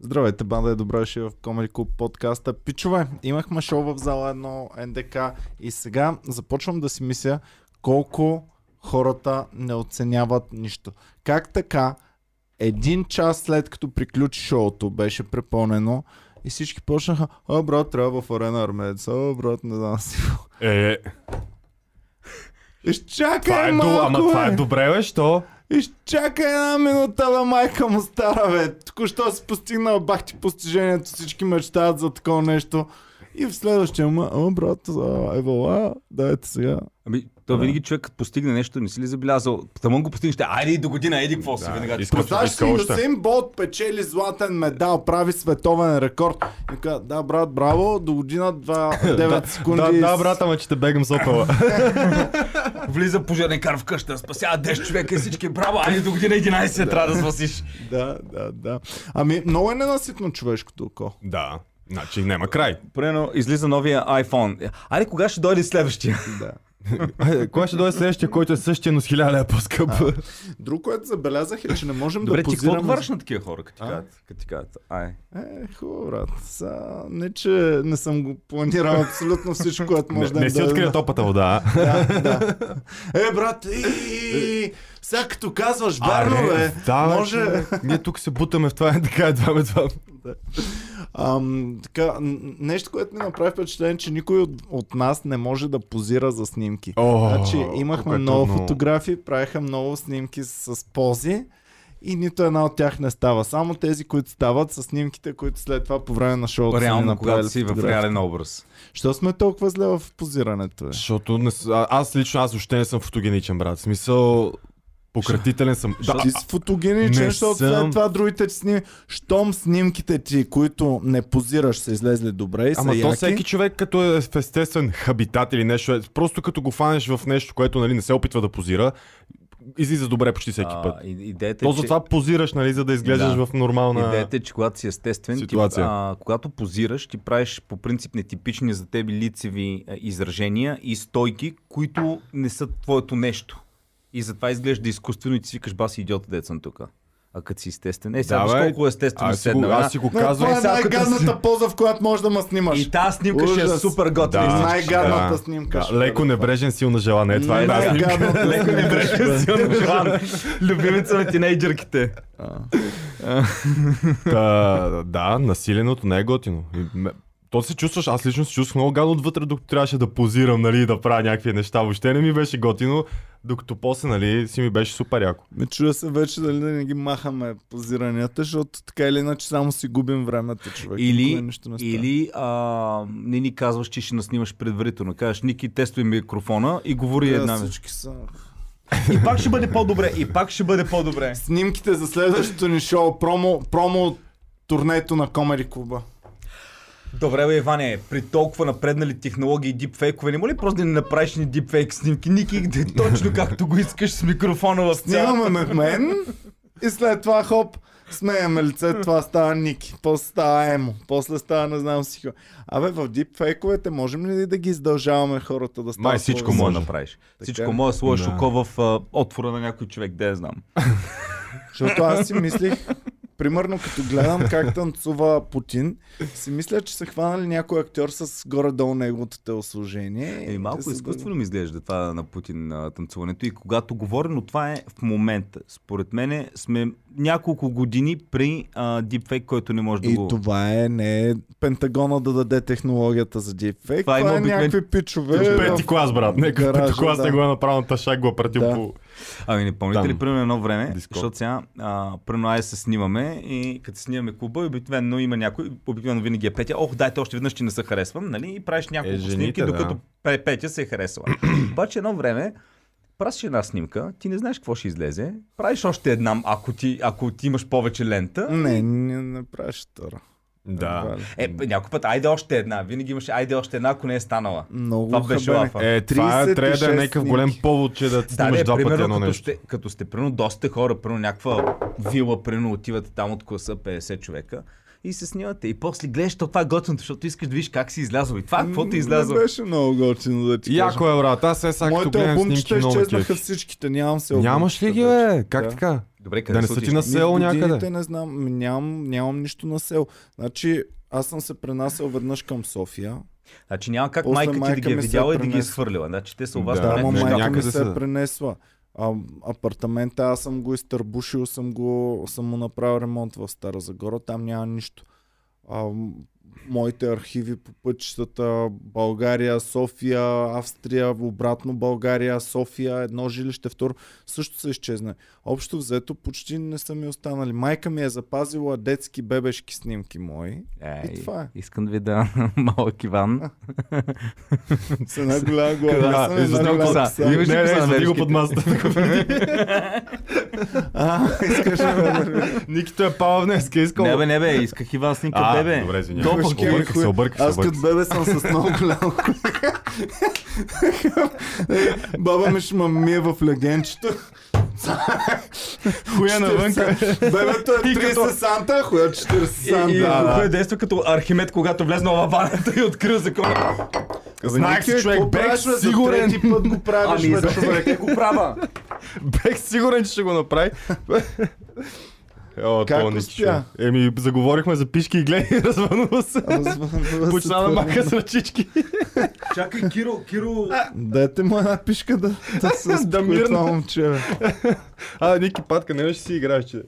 Здравейте, банда е добре дошли в Comedy Club подкаста. Пичове, имахме шоу в зала 1 НДК и сега започвам да си мисля колко хората не оценяват нищо. Как така един час след като приключи шоуто беше препълнено и всички почнаха, а брат, трябва в арена Армец, а брат, не знам си. Е, е, Изчакай това е, малко, ама това е добре, бе, що? Изчакай една минута, бе, майка му стара, бе. Току-що си постигнал бах ти постижението, всички мечтаят за такова нещо. И в следващия о, брат, а, евала, дайте сега. Ами, то винаги човек като постигне нещо, не си ли забелязал? Тамон го постигнеш, айде до година, еди какво си, веднага. Представяш си. Юсейн Болт печели златен медал, прави световен рекорд. И казва, да, брат, браво, до година 2-9 секунди. Да, да, брат, ама че те бегам с опела. Влиза пожарникар в къща, спасява 10 човека и всички, браво, айде до година 11 трябва да спасиш. Да, да, да. Ами, много е ненаситно човешкото око. да, значи няма край. Примерно, излиза новия iPhone. Айде, кога ще дойде следващия? Да. Е, Кога ще дойде следващия, който е същия, но с хиляда по-скъп? Друго, което забелязах е, че не можем Добре, да ти какво позираме... отговаряш на такива хора, като ти кажат? Като ти кажат, ай. Е, хубаво, брат. Са, не, че не съм го планирал абсолютно всичко, което Не, може да не си открия топата вода. а? Да, да. Е, брат, и, сега като казваш Аре, бе, да, бе, може... Ние тук се бутаме в това, е така, едва ме това. Ам, така, нещо, което ми направи впечатление, че никой от, от нас не може да позира за снимки. О, значи имахме много фотографии, правиха много снимки с, с пози и нито една от тях не става. Само тези, които стават, са снимките, които след това по време на шоуто са ни Реално, когато си в реален образ. Що сме толкова зле в позирането? Защото не, аз лично, аз въобще не съм фотогеничен, брат. В смисъл, пократителен съм. Да, ти си фотогеничен, не защото съм. след това другите ти сними. Щом снимките ти, които не позираш, са излезли добре и са Ама то яки, всеки човек като е в естествен хабитат или нещо, е, просто като го фанеш в нещо, което нали, не се опитва да позира, излиза добре почти всеки А, път. идеята То е, че... затова позираш, нали, за да изглеждаш Да. в нормална... Идеята е, че когато си естествен, ти, ситуация. а, когато позираш, ти правиш по принцип нетипични за тебе лицеви а, изражения и стойки, които не са твоето нещо. И затова изглежда изкуствено и ти си викаш, баси идиота, дет съм тук. А като си естествен, е, сега Да, колко естествено Аз седна. аз си го казвам. това е най-гадната поза, в която можеш да ме снимаш. И тази снимка ще е Ужас. супер готина. Да. Най-гадната Да. снимка. Да, леко небрежен, силна желание. Това е една снимка. Леко не снимка. беше силно желан. Любимица на тинейджърките. Та, да, насиленото не е готино. То се чувстваш, аз лично се чувствах много гадно отвътре, докато трябваше да позирам, нали, да правя някакви неща. Въобще не ми беше готино, докато после, нали, си ми беше супер яко. Ме чуя се вече дали да не ги махаме позиранията, защото така или иначе само си губим времето, човек. Или, нищо не става. или а, не ни казваш, че ще наснимаш предварително. Кажеш, Ники, тествай микрофона и говори Да, една всички са... И пак ще бъде по-добре, и пак ще бъде по-добре. Снимките за следващото ни шоу, промо, промо турнето на Комери клуба. Добре, бе, Иване, при толкова напреднали технологии и дипфейкове, не ли просто да не направиш ни дипфейк снимки, Ники, да е точно както го искаш с микрофона в цялата. Снимаме мен и след това хоп, смеяме лице, това става Ники, после става Емо, после става не знам си. Абе, в дипфейковете можем ли да ги издължаваме хората да стават Май всичко? Може да направиш. Всичко Така. може да сложиш Да. око в а, отвора на някой човек, да я знам. Защото аз си мислих, примерно като гледам как танцува Путин, си мисля, че са хванали някой актьор с горе-долу неговото телосложение. Е, и малко изкуствено ми изглежда това на Путин на танцуването и когато говоря, но това е в момента. Според мен сме няколко години при а, дипфейк, който не може да И го... това е не е Пентагона да даде технологията за deepfake, това, Това е обикновен- някакви пичове. Пети клас, брат. Нека пети клас да. не го е направил на ташак, го е пратил Да. по... Ами не помните Там. ли, примерно едно време, Дискорд. защото сега, а, примерно айде се снимаме и като снимаме клуба, обикновено има някой, обикновено винаги е Петя, ох, дайте още веднъж, че не се харесвам, нали? И правиш няколко Е, жените, снимки, да. докато Пе- Петя се е харесала. Обаче едно време, правиш една снимка, ти не знаеш какво ще излезе, правиш още една, ако ти, ако ти имаш повече лента. Не, не, не правиш втора. Да. Е, някой път, айде още една. Винаги имаше, айде още една, ако не е станала. Много Това беше лафа. Е, това е, трябва да е 36 някакъв голем повод, че да Да, снимаш не, два пъти едно като нещо. сте, като сте, примерно, доста хора, примерно някаква вила, примерно отивате там от класа 50 човека и се снимате. И после гледаш, то това е готиното, защото искаш да видиш как си излязъл. И това, какво ти е излязъл? Не беше много готино да ти кажа. Яко е, брат. Аз сега като Моите гледам албумчета снимки много ме изчезнаха всичките, нямам се Нямаш ли ги, албумчета бе? Как Да. така? Добре, къде Да не са ти на село някъде? не знам, нямам, нямам нищо на село. Значи, аз съм се пренасял веднъж към София. Значи няма как После майка ти да майка ги е е видяла и да ги е изхвърлила. Значи те са у вас Да, ама майка ми се е пренесла. А, апартамента аз съм го изтърбушил, съм, го, съм му направил ремонт в Стара Загора, там няма нищо. А, моите архиви по пътищата България, София, Австрия, обратно България, София, едно жилище, второ, също се изчезна. Общо взето почти не са ми останали. Майка ми е запазила детски бебешки снимки мои. Е, И това е. Искам да видя малък Иван. С една голяма глава. Да, и една голяма коса? Имаш Не, не, зади го под масата. А, искаш да ме Никито е пала днес. Не бе, не бе, исках Иван снимка бебе. добре, извинявай. Как е Обърках се, обърках се, Аз обърках като бебе съм с много голямо Баба ми ще ме мие в легенчето. Хуя навънка. Бебето е 30 санта, хуя 40 И, и, санта. да. кой действа като Архимед, когато влезнал във ваната и открил закона. Знаех си, човек, бех сигурен. трети път го правиш, Ами, бе, човек. го правя. Бех сигурен, че ще го направи. О, Как то успя? Еми, заговорихме за пишки и гледай, развънува се. Почна да маха с ръчички. Чакай, Киро, Киро. Дайте му една пишка да, да се Да момче. А, Ники, патка, не ще си играеш, че...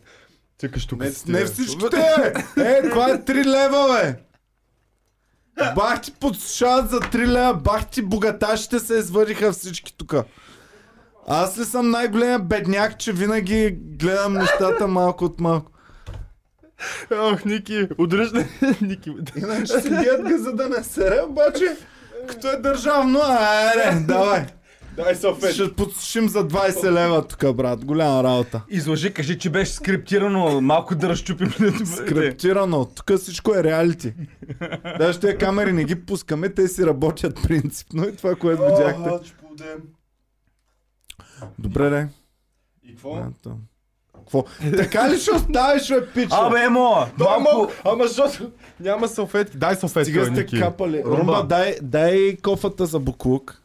Цъкаш тук Не, не всичките! Е, това е 3 лева, бе! Бах ти подсушават за 3 лева, бах ти богаташите се извадиха всички тука. Аз ли съм най-големия бедняк, че винаги гледам нещата малко от малко. Ох, Ники, удръжна. Ники, Иначе си бият га за да не сере, обаче като е държавно, айде, давай. дай салфет. Ще подсушим за 20 лева тук, брат. Голяма работа. Изложи, кажи, че беше скриптирано, малко да разчупим. Скриптирано. Тук всичко е реалити. Даже тези камери не ги пускаме, те си работят принципно и това, което видяхте. Добре, де. И какво? Какво? Така ли ще оставиш, бе, пича? Абе, емо, Малко... Ама защото няма салфетки. Дай салфетки, бе, сте Ники. капали. Румба. Румба, дай, дай кофата за буклук.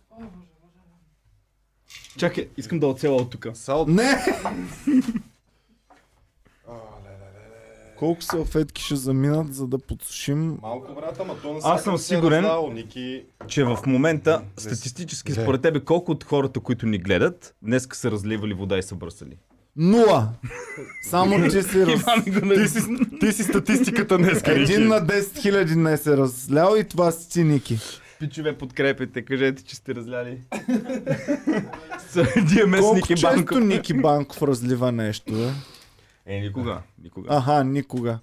Чакай, искам да оцела от тук. Сал... Не! Колко салфетки ще заминат, за да подсушим? Малко, брат, ама то Аз съм сигурен- Ники... Че в момента, статистически Две. според тебе, колко от хората, които ни гледат, днеска са разливали вода и са бърсали? Нула! Само ти си раз... Ти си, ти си статистиката днес, Един на 10 хиляди не се разлял и това си ти, Ники. Пичове, подкрепете, кажете, че сте разляли. С диамес Колко Ники често Банков. Ники Банков разлива нещо, бе? Е, никога. Никога. Аха, никога.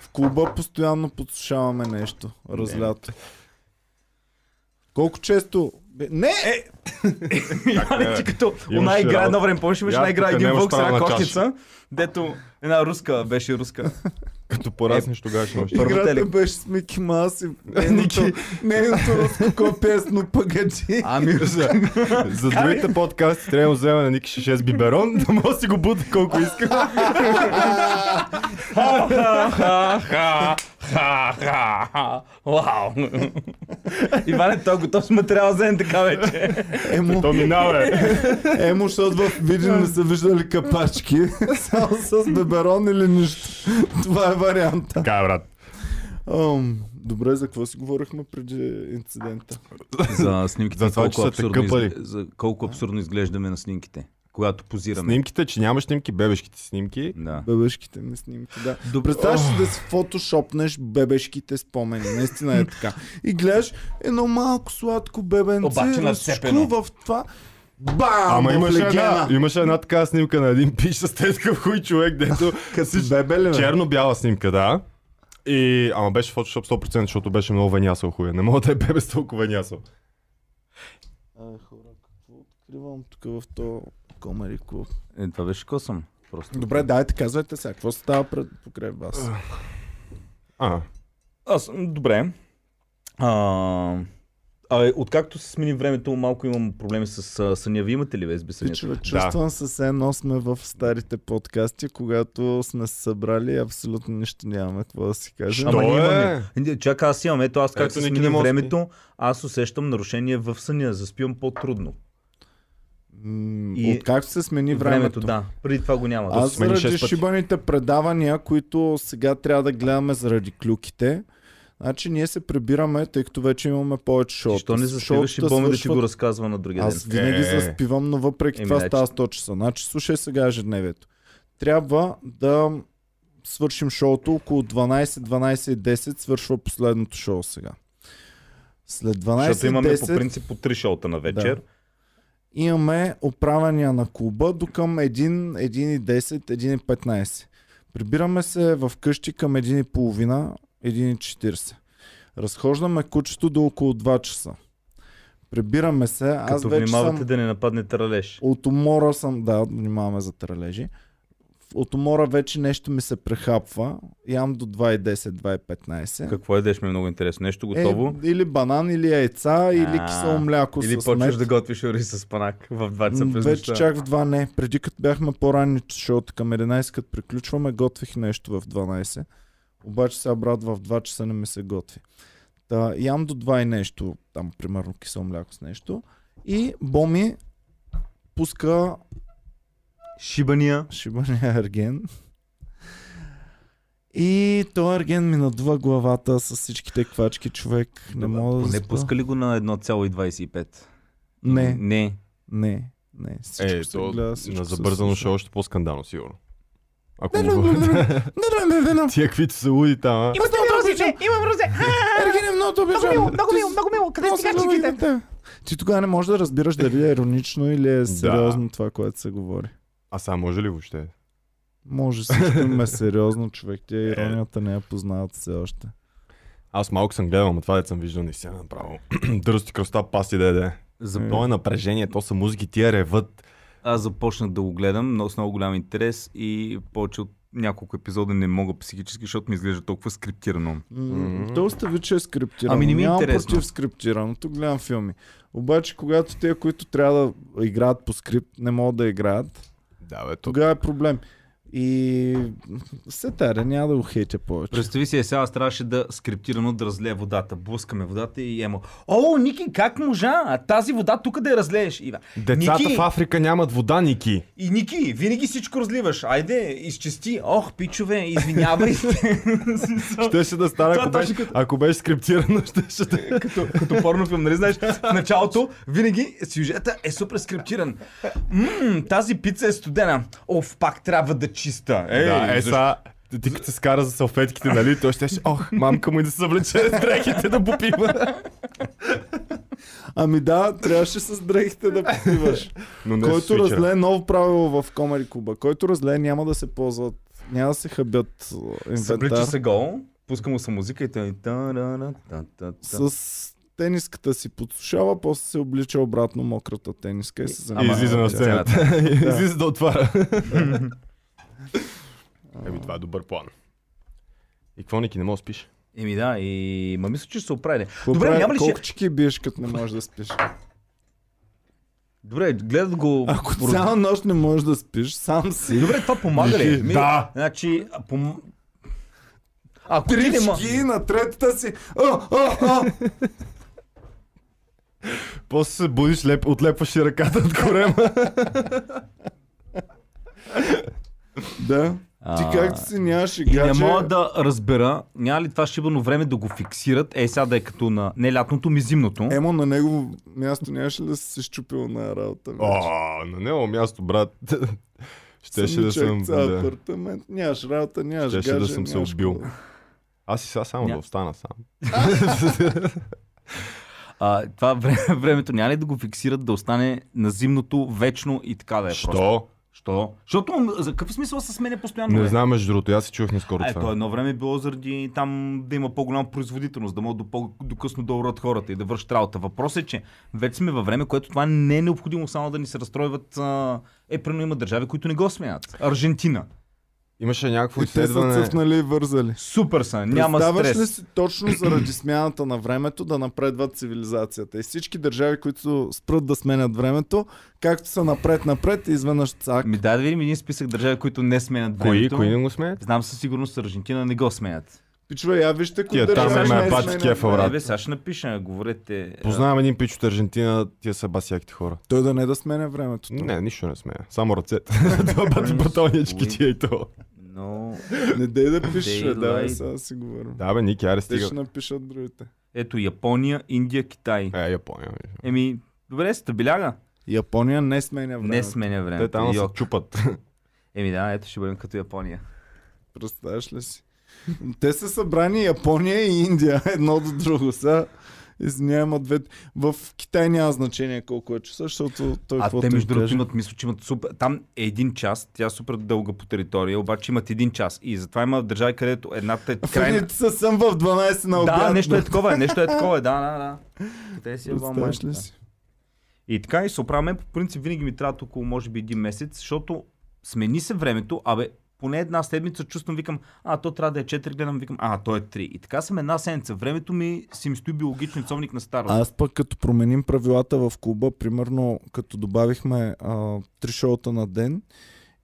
В клуба постоянно подсушаваме нещо. Разлято. Колко често... Бе, Не! Е, Иване, ти като Имаш она игра работа. едно време, помниш, имаш Я една игра, тук един вълк с една правна чаша. кошница, дето една руска, беше руска. Като пораснеш тогава ще имаш. Първо Играта беше с Мики Маус и нейното, нейното руско копие е с но пагаджи. Ами, За, за другите подкасти трябва да взема на Ники 6 биберон, да може да си го бута колко иска. Ха-ха-ха! Вау! Иване, той е готов с материал за така вече. Емо, То минава, е. емо, защото в Видин не са виждали капачки. Само с беберон или нищо. Това е варианта. Така, брат. Ам, добре, за какво си говорихме преди инцидента? За снимките, За това, че са абсурдно за колко абсурдно изглеждаме на снимките, когато позираме. Снимките, че нямаш снимки, бебешките снимки. Да. Бебешките ми снимки, да. Добре. Представяш си да си фотошопнеш бебешките спомени. Наистина е така. И гледаш едно малко сладко бебенце, Обаче разчукло в това. Бам! Ама имаше една, имаше една така снимка на един пиш с такъв хуй човек, дето Като си бебе ли, бе? черно-бяла снимка, да. И, ама беше фотошоп 100%, защото беше много венясал хуя. Не мога да е бебе с толкова венясал. Ай, хора, какво откривам тук в то комери клуб? Е, това беше косъм. Просто. Добре, дайте, казвайте сега, какво става пред покрай вас? А, Аз, добре. А, А, откакто се смени времето, малко имам проблеми с а, съня. Вие имате ли без безсънието? Пичове, чувствам се все едно сме в старите подкасти, когато сме се събрали и абсолютно нищо нямаме какво да си кажем. Ама ние е? имаме. Не, Чакай, аз имам. Ето аз как Ето, се смени да времето, аз усещам нарушение в съня. Заспивам по-трудно. И- Откакто се смени времето. Времето, да. Преди това го няма. Аз смени заради шибаните предавания, които сега трябва да гледаме заради клюките, значи ние се прибираме, тъй като вече имаме повече шоута. Защо не заспиваш и Боми да ти го разказва на другия Аз ден? винаги Е. заспивам, но въпреки Еми, това значи- става 100 часа. Значи слушай сега ежедневието. Трябва да свършим шоуто около 12, 12 и 10 свършва последното шоу сега. След 12 Защото имаме и по 10 принцип по три шоута на вечер. Имаме оправяния на клуба до към 1, 1 и 10, 1 и 15. Прибираме се в къщи към 1 и половина, 1 и 40. Разхождаме кучето до около 2 часа. Прибираме се. Аз Като вече внимавате съм... да не нападне тралеж. От умора съм, да, внимаваме за тралежи. От умора вече нещо ми се прехапва. Ям до 2,10, 2,15. Какво едеш ми е много интересно. Нещо готово? Е, или банан, или яйца, или А, кисело мляко Или с почваш мед. да готвиш ориз с панак в 2 часа М, през Вече чак в 2 не. Преди като бяхме по-ранни шоута към 11, като приключваме, готвих нещо в 12. Обаче сега брат в 2 часа не ми се готви. Та, ям до 2 и нещо, там примерно кисело мляко с нещо. И Боми пуска Шибания. шибания ерген. И този ерген ми надува главата с всичките квачки, човек. Не мога да Не пуска ли го на 1,25? Не, Не. не, не. Всичко Е, се то гледа, всичко на забързано слуша. шоу още по-скандално, сигурно. Ако Не, му... не, не, не. Тия каквито са луди там, а? Имате ли рози? Не, имам розе. Ергене, много те Много мило, много мило, много мило. Къде Много чичите? любите. Ти тогава не можеш да разбираш дали е иронично или е сериозно това, което се говори. А сега може ли въобще? Може всичко им е сериозно, човек. Тя иронията не я познават все още. Аз малко съм гледал, но това дет съм виждал наистина направо. Дръсти кръста пасти да е. За... То е напрежение, то са музики, тия реват. Аз започнах да го гледам но с много голям интерес и повече от няколко епизода не мога психически, защото ми изглежда толкова скриптирано. Mm-hmm. То остави, че е скриптирано. Ами не ми е Нямам интересно. против скриптираното, гледам филми. Обаче, когато те, които трябва да играят по скрипт, не могат да играят, Да, бе, то... тогава е проблем. И се таре, няма да го хейтя повече. Представи си, е, сега трябваше да скриптирано да разлея водата. Блъскаме водата и емо. О, Ники, как можа? А тази вода тук да я разлееш? Ива. Децата Ники! в Африка нямат вода, Ники. И Ники, винаги всичко разливаш. Айде, изчисти. Ох, пичове, извинявай. Ще да стане, ако беше, точно ако беше скриптирано, ще ще да... като, като порнофилм, нали знаеш? В началото винаги сюжета е супер скриптиран. Ммм, тази пица е студена. Оф, пак трябва да чиста. Ей, да, е, защо- са, ти като се скара за салфетките, нали? Той ще ох, мамка му и да се съвлече с дрехите да попива. Ами да, трябваше с дрехите да попиваш. Но не Който разлее ново правило в Комери Куба. Който разлее няма да се ползват, няма да се хабят а, Съблича инвентар. се гол, пуска му се музика и той... С тениската си подсушава, после се облича обратно мократа тениска и се И занимава. излиза на сцената. Излиза да отваря. Еми, това е добър план. И какво, Ники, не мога да спиш? Еми да, и ма мисля, че ще се оправи. Добре, прави- няма ли Колко ще... чеки биеш, като не можеш да спиш? Добре, гледат го... Ако пор- цяла нощ не можеш да спиш, сам си. Добре, това помага ли? Ми- да. Значи, а, пом... Ако ти не ма... На третата си. О, о, о. После се будиш, леп, отлепваш и ръката от корема. Да. Ти А, както си нямаш и И не гадже. мога да разбера, няма ли това шибано време да го фиксират, е сега да е като на не лятното, ми зимното. Емо на негово място нямаше ли да си се щупил на работа? вече? О, на него място, брат. Щеше да съм... Да. апартамент. Нямаш работа, нямаш Щеше да гадже, съм се убил. да- Аз и сега само Ня- да остана сам. А, това време, времето няма ли да го фиксират да остане на зимното вечно и така да е просто? Що? Що? Защото за какъв смисъл се сменя постоянно? Не знам, между другото, аз си чух наскоро е, то това. едно време е било заради там да има по-голяма производителност, да могат до, по- до късно да урат хората и да вършат работа. Въпросът е, че вече сме във време, което това не е необходимо само да ни се разстройват. Е, примерно има държави, които не го смеят. Аржентина. Имаше някакво И те са цъфнали и вързали. Супер са, няма стрес. ли си точно заради смяната на времето да напредват цивилизацията? И всички държави, които спрат да сменят времето, както са напред-напред, изведнъж цак. Ми дай да видим един списък държави, които не сменят Кои, времето. кои не го смеят? Знам със сигурност Аржентина не го сменят. Пичове, я вижте кои Тия там ме не бати кефа, брат. Е, бе, сега ще напиша, говорете. Познавам един пич от Аржентина, тия са басяките хора. Той да не да сменя времето. Не, нищо не смея. Само ръцете. Това бати батонички ти е и то. Но, Не дей да пишеш, давай сега да си говорим. Да, бе, Ники, аре Те стига. ще напишат другите. ето Япония, Индия, Китай. Е, Япония. Еми, добре, стабиляга. Япония не сменя времето. Не сменя Те времето. там се чупат. Еми да, ето ще бъдем като Япония. Представяш ли си? Те са събрани Япония и Индия, едно до друго. Са, извинявам, две... В Китай няма значение колко е часа, защото той А те между другото имат, мисля, че имат супер... Там е един час, тя е супер дълга по територия, обаче имат един час. И затова има държави, където едната е крайна... едните са съм в 12 на обяд. Да, нещо е такова, нещо е такова, да, да, да. Те си е ли си? И така и се оправяме, по принцип винаги ми трябва около може би един месец, защото смени се времето, абе, поне една седмица чувствам, викам, а, то трябва да е 4, гледам, викам, а, то е 3. И така съм една седмица. Времето ми си ми стои биологичен цовник на старо. Аз пък като променим правилата в клуба, примерно като добавихме а, три шоута на ден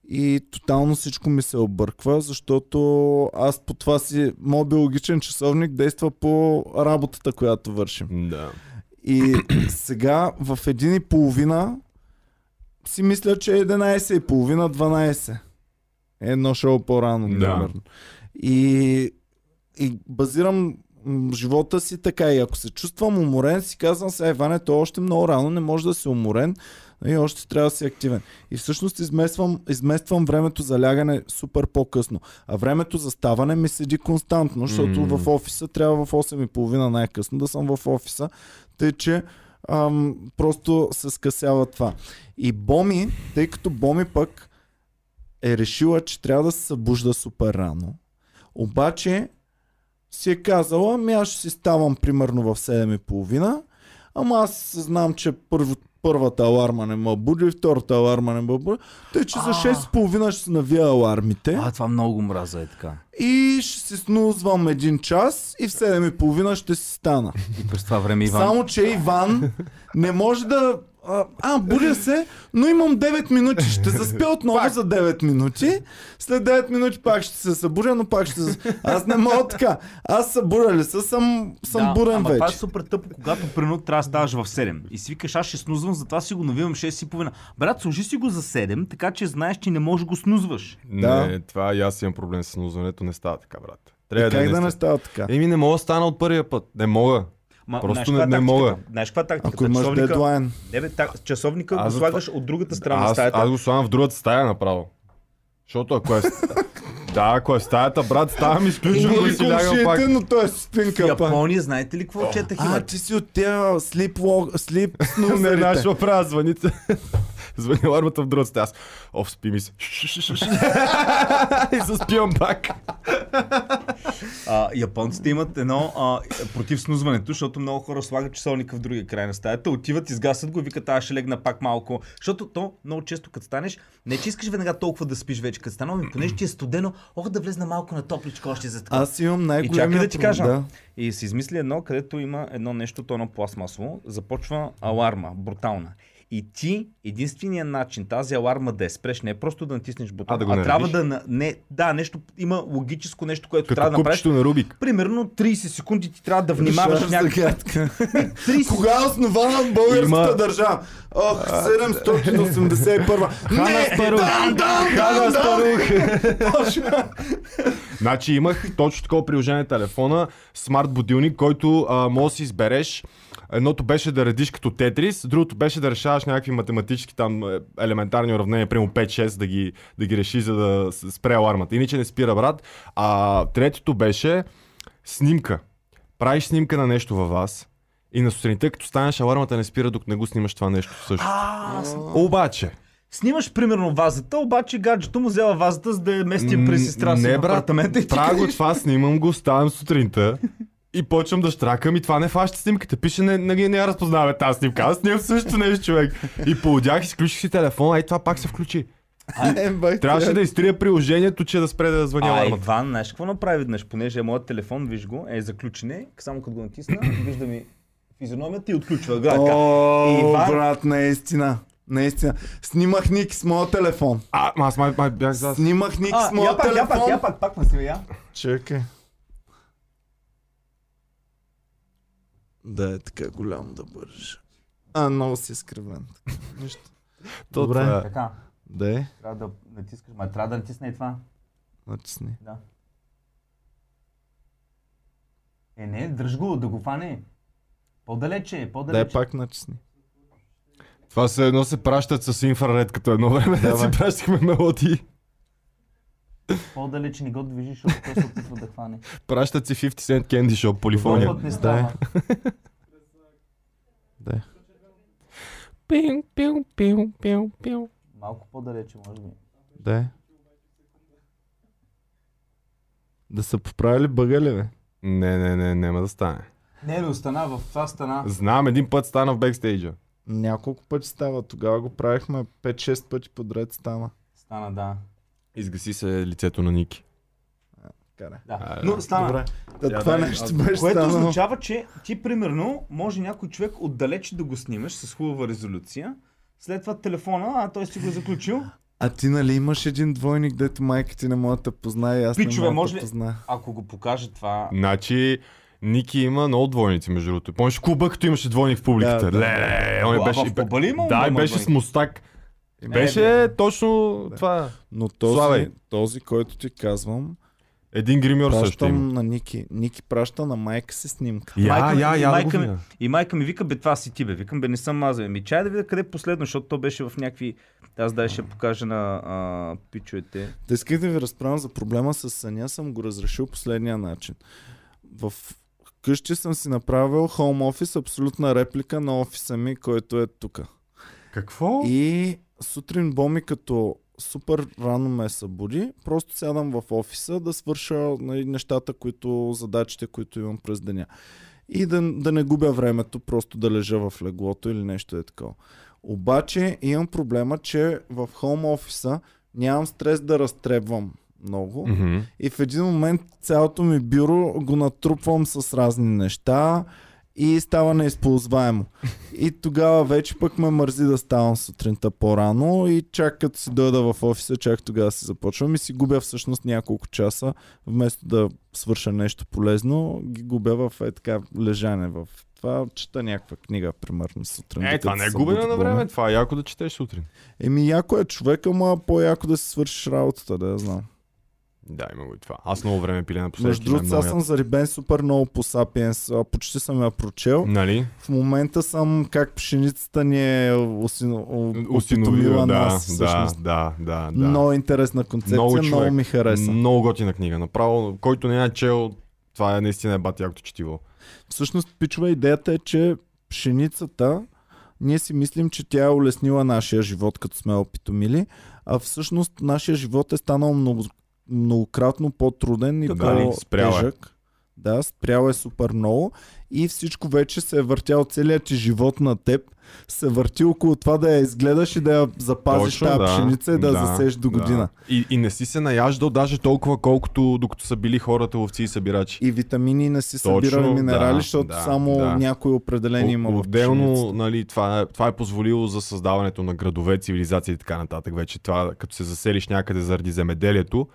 и тотално всичко ми се обърква, защото аз по това си, моят биологичен часовник действа по работата, която вършим. Да. И сега в един и половина си мисля, че е 11 и половина, 12. Едно шоу по-рано, Да. примерно. И, и базирам живота си така. И ако се чувствам уморен, си казвам сега, Иване, то е още много рано, не може да си уморен и още трябва да си активен. И всъщност измествам, измествам времето за лягане супер по-късно. А времето за ставане ми седи константно, защото М. в офиса трябва в 8.30 най-късно да съм в офиса. Тъй, че ам, просто се скъсява това. И Боми, тъй като Боми пък е решила, че трябва да се събужда супер рано, обаче си е казала, ами аз ще си ставам примерно в 7.30, ама аз знам, че първо, първата аларма не ме буди, втората аларма не ме буди, тъй че за 6.30 ще се навия алармите А, това много мраза е така. и ще си снузвам един час и в 7.30 ще си стана. И през това време Иван... Само, че Иван не може да... А, а, будя се, но имам 9 минути. Ще заспя отново за 9 минути. След 9 минути пак ще се събудя, но пак ще. Аз не мога така. Аз събудя ли се, съм, съм да, бурен ама вече. това е супер тъпо, когато примерно трябва да ставаш в 7. И си викаш, аз ще снузвам, затова си го навивам 6 и половина. Брат, сложи си го за 7, така че знаеш, че не можеш да го снузваш. Да. Не, това и аз имам проблем с снузването, не става така, брат. И Трябва как да наистина- не става така? Еми не мога да стана от първия път. Не мога. Ма, Просто не- е не мога. Знаеш каква е тактиката? Ако имаш Часовника- дедлайн. Не бе, та, часовника Аз го слагаш от другата страна на Аз, стаята. аз го слагам в другата стая направо. Защото ако е... да, ако е в стаята, брат, ставам изключвам и си лягам пак. Но той е спинка пак. Япония, знаете ли какво четах? А, ти си от тя слип, лог, слип Не снузерите. знаеш, какво правя, звъните. Звъни алармата в другата стая. Аз, оф, спи ми се. и се спивам пак. А, японците имат едно а, против снузването, защото много хора слагат часовника в другия край на стаята, отиват, изгасят го и викат, аз ще легна пак малко. Защото то много често като станеш, не че искаш веднага толкова да спиш вече, като стана, ами понеже ти е студено, ох да влезна малко на топличко още за така. Аз имам И най-големия чакай да ти кажа. Да. И се измисли едно, където има едно нещо, то е едно пластмасово, започва аларма, брутална. И ти, единственият начин тази аларма да я спреш, не е просто да натиснеш бутон, А, да го а трябва да... Не, да, нещо, има логическо нещо, което Като трябва да направиш. на Рубик. Примерно 30 секунди ти трябва да внимаваш в загадка. 30 Кога е основана българската Има- държава? Ох, 781. Не, дан, дан, Хана. Спарух. Значи имах точно такова приложение на телефона, смарт будилник, който а, може да си избереш. Едното беше да редиш като Тетрис, другото беше да решаваш някакви математически там е, елементарни уравнения, примерно 5-6, да ги, да ги реши, за да спре алармата. Иначе не спира, брат. А третото беше снимка. Правиш снимка на нещо във вас и на сутринта, като станеш, алармата не спира, докато не го снимаш това нещо също. А, Обаче, Снимаш примерно вазата, обаче гаджето му взела вазата, за да я мести през сестра си не, брат, правя го това, снимам го, ставам сутринта и почвам да штракам и това не фаща снимката. Пише, не, не, не я разпознаваме тази снимка. Аз снимам също нещо, човек. И поудях, изключих си телефона, и това пак се включи. Е, бах, Трябваше да изтрия приложението, че да спре да звъня А, алармата. Иван, знаеш какво направи веднъж? Понеже е моят телефон, виж го, е заключене, само като го натисна, вижда ми физиономията и отключва. Така. О, Иван- брат, наистина. Наистина. Снимах ник с моя телефон. А, аз май, май бях за... Снимах ник с А, моя я пак, я телефон. пак, я пак, пак снима, я. Чакай. Да, е така голям да бъдеш. А, много си изкривен. Нищо. То Добре. това е. Така, Да е. трябва да натискаш, ма трябва да натисне и това. Натисни. Да. Е, не, дръж го, да го фане. По-далече, Да е по-далече. пак натисни. Това се едно се пращат с инфраред, като едно време да Давай. си пращахме мелодии. По-далече не го движиш, защото той се опитва да хване. Пращат си 50 Cent Candy Shop, полифония. път не става. Да. Пиу, пиу, пиу, пиу, пиу. Малко по-далече, може би. Да. Да са поправили бъга ли, бе? Не, не, не, няма да стане. Не, не остана, в това стана. Знам, един път стана в бекстейджа. Няколко пъти става. Тогава го правихме 5-6 пъти подред стана. Стана, да. Изгаси се лицето на Ники. Карай. да. А, Но да. стана. Добре. Я това дай, нещо аз- беше Което станало. означава, че ти примерно може някой човек отдалече да го снимаш с хубава резолюция. След това телефона, а той си го е заключил. А ти нали имаш един двойник, дето майка ти не може да познае аз Пичове, не мога може да ли- позная. Ако го покаже това, Значи, Ники има много двойници, между другото. Помниш клуба, като имаше двойник в публиката? Да, да, Леле, он А, беше... в клуба ли има Да, и двойник? беше с мустак. Е, Беше бе. точно Да. това. Но този, Славей. този, който ти казвам, Един гримьор също пращам има. на Ники. Ники праща на майка си снимка. Я, Майка ми- я, и я, да майка ми-. И майка ми вика, бе, това си ти, бе. Викам, бе, не съм аз, бе. Ми чай да видя къде е последно, защото то беше в някакви... Аз дай ще покажа на а, пичовете. Да исках да ви разправям за проблема с съня, съм го разрешил последния начин. В къщи съм си направил хоум офис, абсолютна реплика на офиса ми, който е тук. Какво? И сутрин Боми като супер рано ме събуди, просто сядам в офиса да свърша нали, нещата, които, задачите, които имам през деня. И да, да не губя времето, просто да лежа в леглото или нещо е такова. Обаче имам проблема, че в хоум офиса нямам стрес да разтребвам много. Мгм. И в един момент цялото ми бюро го натрупвам с разни неща и става неизползваемо. И тогава вече пък ме мързи да ставам сутринта по-рано и чак като си дойда в офиса, чак тогава си започвам и си губя всъщност няколко часа, вместо да свърша нещо полезно, ги губя в е така лежане в това, чета някаква книга, примерно сутрин. Е, това не е губене на време, това е яко да четеш сутрин. Еми, яко е човека, ама по-яко да си свършиш работата, да я знам. Да, има го и това. Аз много време пиля напоследък. Между и другото, сега съм зарибен супер много по Сапиенс. Почти съм я прочел. Нали? В момента съм как пшеницата ни е Осиновила, да, нас, да, всъщност. да, да, да. Много интересна концепция, Много много, човек. ми хареса. Много готина книга. Направо, който не е чел, това е наистина е бати якото четиво. Всъщност, пичова, идеята е, че пшеницата, ние си мислим, че тя е улеснила нашия живот, като сме опитомили, а всъщност нашия живот е станал много, многократно по-труден и Да, спрял е. по-тежък. Да, спрял е супер много и всичко вече се е въртял, целият ти живот на теб се върти около това да я изгледаш и да я запазиш Точно, тази да. пшеница и да, Да, засееш до да. година. И, и не си се наяждал даже толкова, колкото докато са били хората ловци и събирачи. И витамини не си Точно, събирали минерали, да, защото да, само да. някои определени има в Отделно, нали, това, е, това е позволило за създаването на градове, цивилизации и така нататък. Вече това, като се заселиш някъде заради земеделието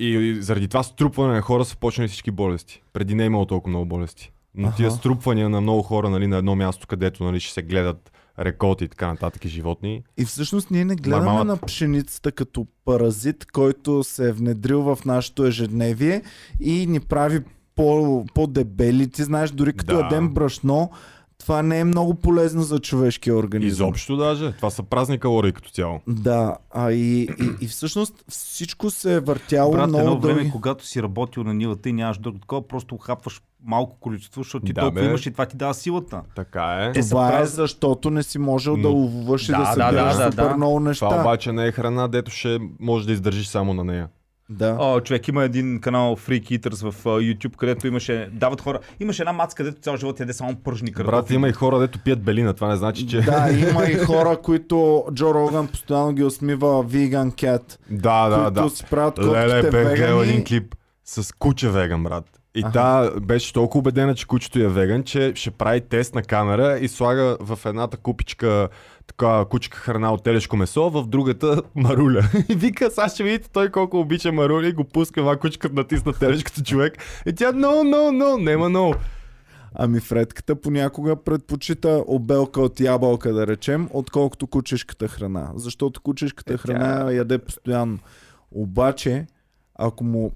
и заради това струпване на хора са почнали всички болести. Преди не е имало толкова много болести. Но Аха. тия струпвания на много хора нали, на едно място, където нали, ще се гледат реколти и така нататък и животни. И всъщност ние не гледаме Нормалът. на пшеницата като паразит, който се е внедрил в нашето ежедневие и ни прави по, по-дебели. Ти знаеш, дори като Да. ядем брашно, това не е много полезно за човешкия организъм. Изобщо даже. Това са празни калории като цяло. Да, а и, и, и всъщност всичко се е въртяло Брат, много едно време, дълги. когато си работил на нивата и нямаш друго такова, просто хапваш малко количество, защото ти Да, толкова бе. имаш и това ти дава силата. Така е. Те Това е празни. защото не си можел да Но- ловуваш и Да, да да, събираш да, да, супер да. много неща. Това обаче не е храна, дето ще може да издържиш само на нея. Да. О, човек има един канал Freak Eaters в а, YouTube, където имаше, дават хора, имаше една мацка, където цял живот яде само пържни картофи. Брат, има и хора, дето пият белина. Това не значи, че... Да, има и хора, които Джо Роган постоянно ги усмива Vegan Cat, да, да, които да. си правят Леле, бе, гледал един клип с куче веган, брат. И Аха. та беше толкова убедена, че кучето е веган, че ще прави тест на камера и слага в едната купичка така кучка храна от телешко месо, в другата маруля. И вика, сега ще видите той колко обича маруля и го пуска, ма кучката натисна телешкото човек. И тя, no, no, no, нема no. Ами Фредката понякога предпочита обелка от ябълка, да речем, отколкото кучешката храна. Защото кучешката Е, храна тя- яде постоянно. Обаче, ако му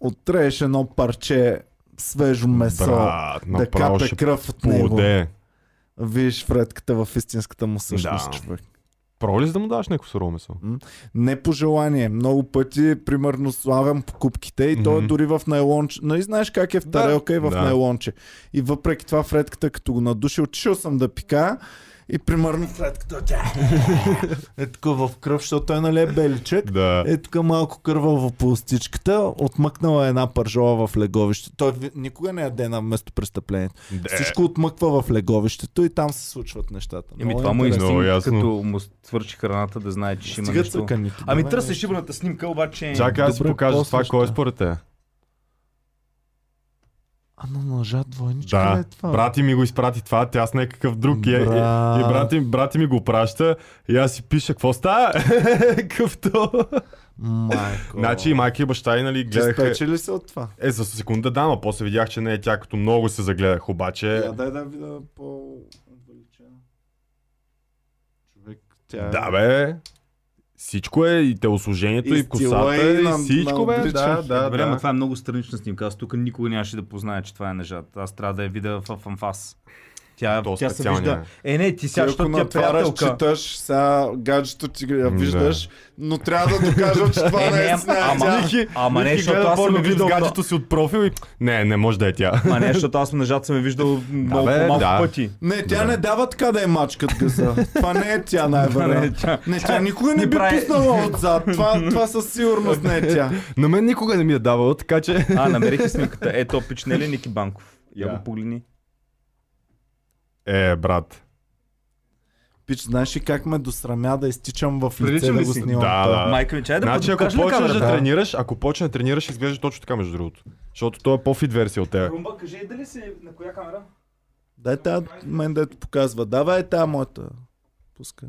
оттрееш едно парче свежо месо, Брат, да капе кръв от него, поде. Виж Фредката в истинската му същност, Да. човек. Право ли да му даш някакво сурово месо? Не по желание. Много пъти, примерно, славям покупките и то е дори в найлонче. Нали знаеш как е в Да. тарелка и в Да. найлонче. И въпреки това Фредката, като го надуши, отишъл съм да пика и примерно Фредката тя е тук в кръв, защото той нали е беличек. Да. Е тук малко кървава по устичката, отмъкнала една пържола в леговище. Той никога не яде на место престъплението. Де. Всичко отмъква в леговището и там се случват нещата. Еми Много това му е ясно. като му свърши храната да знае, че ще има нещо. Ами нещо. шибаната снимка, обаче... Чакай, аз си Добре, покажа това, кой е според те. А на ножа двойничка Да, е това. брати ми го изпрати това, тя с някакъв друг. И, и, и Брат. брати, брати ми го праща и аз си пиша, какво става? Къвто. Майко. Значи и майка и баща и нали гледаха... спече ли се от това? Е, за секунда да, но после видях, че не е тя, като много се загледах, обаче... Я дай да видя по-увеличена. Човек, тя е... Да, бе. Всичко е, и телосложението, И и, косата, и и, на- всичко, на бе. Да, да, Добре, да. това е много странична снимка. Аз тук никога нямаше да позная, че това е нежат. Аз трябва да я видя в анфас. Тя, То тя се вижда. Е, не, ти сега, защото тя е приятелка. читаш, сега гаджето ти я виждаш, но трябва да докажа, че това Е, не е ама- сняг. ама- Ники, Ама не, защото аз съм порно я вид с виждал гаджето си от профил и... Не, не може да е тя. Ма не, защото аз нежат съм я виждал много малко да. пъти. Не, тя Да. не дава така да е мачкат гъса. Това не е тя най-вероятно. тя. Не, тя никога не би пуснала отзад. Това, със сигурност не е тя. На мен никога не ми е давало, така че... А, намерих снимката. Ето, пич, не е ли Ники Банков? Я. го погледни. Е, брат. Пич, знаеш ли как ме досрамя да изтичам в лице да го си? снимам? Да, да. Майка ми, чай да Значи, ако почнеш да камерата? тренираш, ако почнеш да тренираш, изглежда точно така, между другото. Защото той е по-фит версия от теб. Румба, кажи дали си на коя камера? Дай тази мен дето показва. Давай тази моята. Пуска.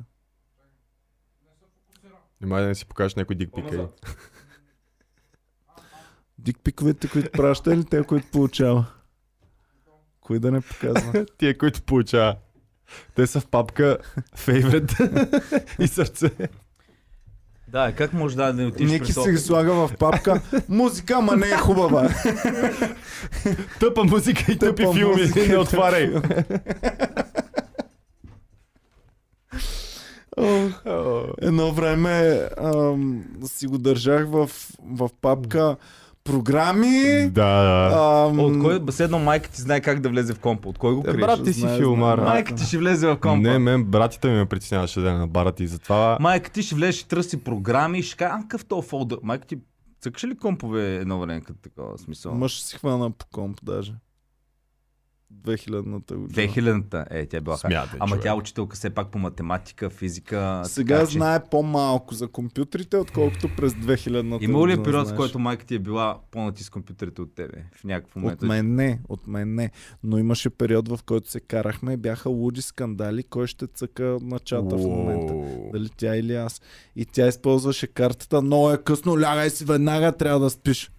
Немай да не си покажеш някой дик пик. ей. Дикпиковете, които праща или те, които получава? Кой да не показва? Тия, които получава. Те са в папка Favorite и сърце. Да, как може да не отидеш Ники си ги слага в папка. Музика, ама не е хубава. Тъпа музика и тъпи Тъпа филми. музика и Не отваряй. Едно време ам, си го държах в, в папка програми. Да, да. Ам, От кой? Седно майка ти знае как да влезе в компа. От кой го Е, криеш? брат, ти си знае, филмар. Майка ти ще влезе в компа. Не, мен братите ми ме притесняваше да е на бара ти затова... Майка ти ще влезеш и търси програми ще каже, а какъв то фолдър? Майка ти цъкаш ли компове едно време като такова смисъл? Мъж си хвана по комп даже. 2000-та година. 2000-та. Е, тя е била. Смятай, Ама човек. тя е учителка все пак по математика, физика. Сега така че- знае по-малко за компютрите, отколкото през 2000-та Има ли година, период, в който майка ти е била по-нати с компютрите от тебе? В някакъв момент. От мен не, от мен не. Но имаше период, в който се карахме и бяха луди скандали, кой ще цъка на чата в момента. Уоу. Дали тя или аз. И тя използваше картата, много е късно, лягай си веднага, трябва да спиш.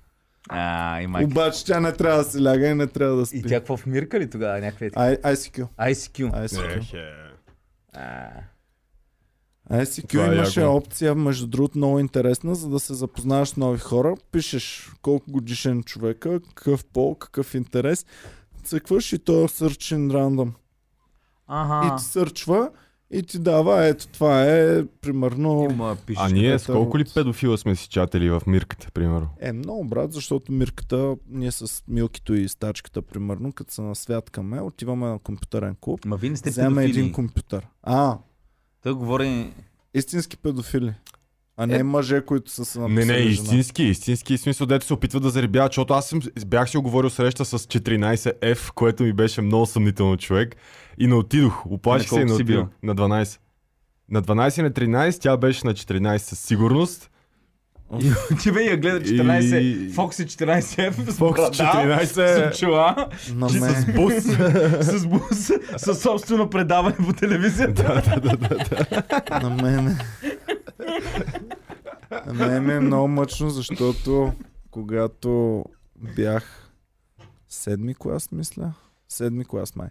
А, и майка. Обаче тя не трябва да си ляга и не трябва да спи. И тя какво в Мирка ли тогава? Някакви I, ICQ. ICQ. ICQ. Ех, е. А, ICQ Това е имаше яко. опция, между другото, много интересна, за да се запознаваш с нови хора. Пишеш колко годишен човека, какъв пол, какъв интерес. Цъкваш и то е search in random. Ага. И ти сърчва и ти дава, ето това е, примерно... Има пишеш. А ние Петър с колко ли педофила сме си чатели в мирката, примерно? Е, много брат, защото Мирката, ние с Милкито и Стачката, примерно, като са на свят към мен, отиваме на компютърен клуб, Ма вие не сте вземаме педофили. един компютър. А, Той говори... истински педофили. А не мъже, които са се Не, написали не, жена. истински, истински смисъл, дето се опитва да заребява, защото аз съм, бях си оговорил среща с 14F, което ми беше много съмнително човек. И не отидох. Оплаших се и не отидох. На 12. На 12 и на 13, тя беше на 14 със сигурност. И отива и я гледа 14, И- Фокси 14 с Фокс брада, 14 с чула, На с бус, с бус, със собствено предаване по телевизията. На мен. На мен ми е много мъчно, защото когато бях седми клас, мисля, седми клас май,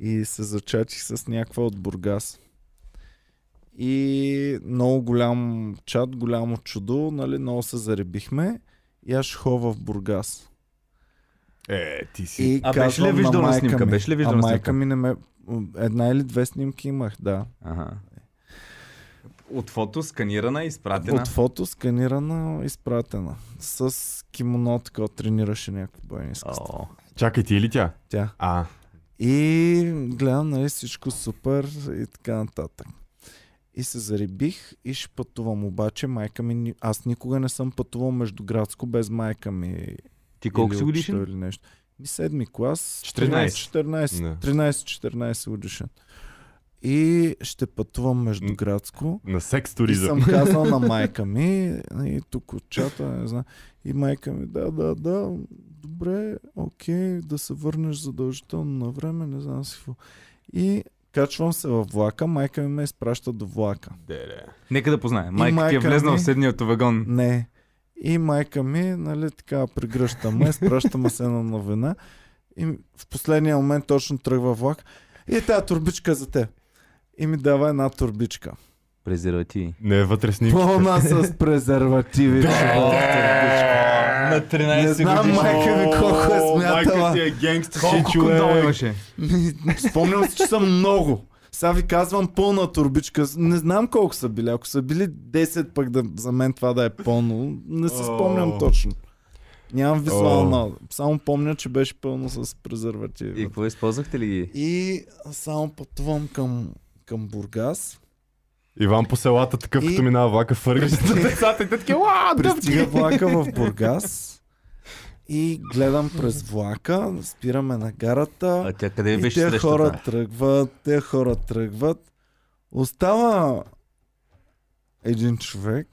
и се зачачих с някаква от Бургас. И много голям чат, голямо чудо, нали, много се заребихме и аз ходя в Бургас. Е, ти си. И А беше ли виждал на снимка? ми, Беше ли виждал а майка снимка? ми не ме... Една или две снимки имах, да. Ага. От фото сканирана и изпратена. От фото сканирана, изпратена. С кимоно, така тренираше някакво бойни изкуство. Чакай, ти или тя? Тя. А, И гледам, нали, всичко супер и така нататък. И се зарибих и ще пътувам. Обаче майка ми, аз никога не съм пътувал междуградско без майка ми. Ти колко си годишен? Или нещо. Ми седми клас. 14. 14, Да. 13-14 годишен. И ще пътувам междуградско. на секс И туризъм. съм казал на майка ми, и тук от чата, не знам. И майка ми, да, да, да, добре, окей, да се върнеш задължително на време, не знам си какво. И качвам се във влака, майка ми ме изпраща до влака. Нека да познае. Майка, ти е майка влезнала ми- в седният вагон. Не. И майка ми, нали, така, прегръща ме, изпраща ме се на новина. И в последния момент точно тръгва влак. И тази турбичка за те. И ми дава една турбичка. Презервативи. Не вътре снимки. Пълна с презервативи. На 13 Не знам, майка ми колко е смятала. Майка ти е генгста, Колко си кондома имаше? Ми, Спомням си, че са много. Сега ви казвам пълна турбичка. Не знам колко са били. Ако са били 10 пък да, за мен това да е пълно, не си спомням О. точно. Нямам визуална. Само помня, че беше пълно с презервативи. И какво използвахте ли ги? И само пътувам към, към Бургас. Иван по селата, такъв И- като минава влака, фъргаш на децата и те такива, «Уа, Пристига влака в Бургас. И гледам през влака, спираме на гарата. А тя къде И беше те срещата? хора тръгват, те хора тръгват. Остава един човек.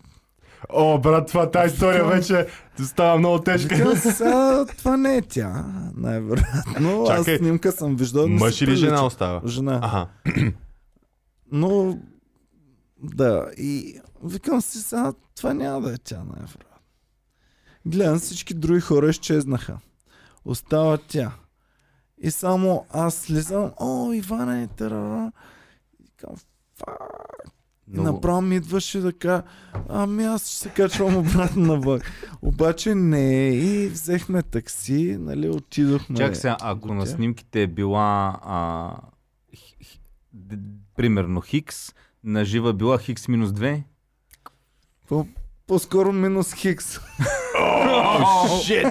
О, брат, това тази история вече става много тежка. Сега това не е тя, най-вероятно. Аз снимка съм виждал. Мъж си или жена остава? Жена. Аха. Но, да, и викам си сега, това няма да е тя, най-вероятно. Гледам, всички други хора изчезнаха. Остава тя. И само аз слизам, о, Иване, тарара. И викам, фак. И Много- направо ми идваше да кажа, ами аз ще се качвам обратно на влак. Обаче не, и взехме такси, нали, отидохме. Чакай сега, ако на снимките е била а, примерно Хикс, на жива била Хикс минус 2. По- По-скоро минус хикс. Шит!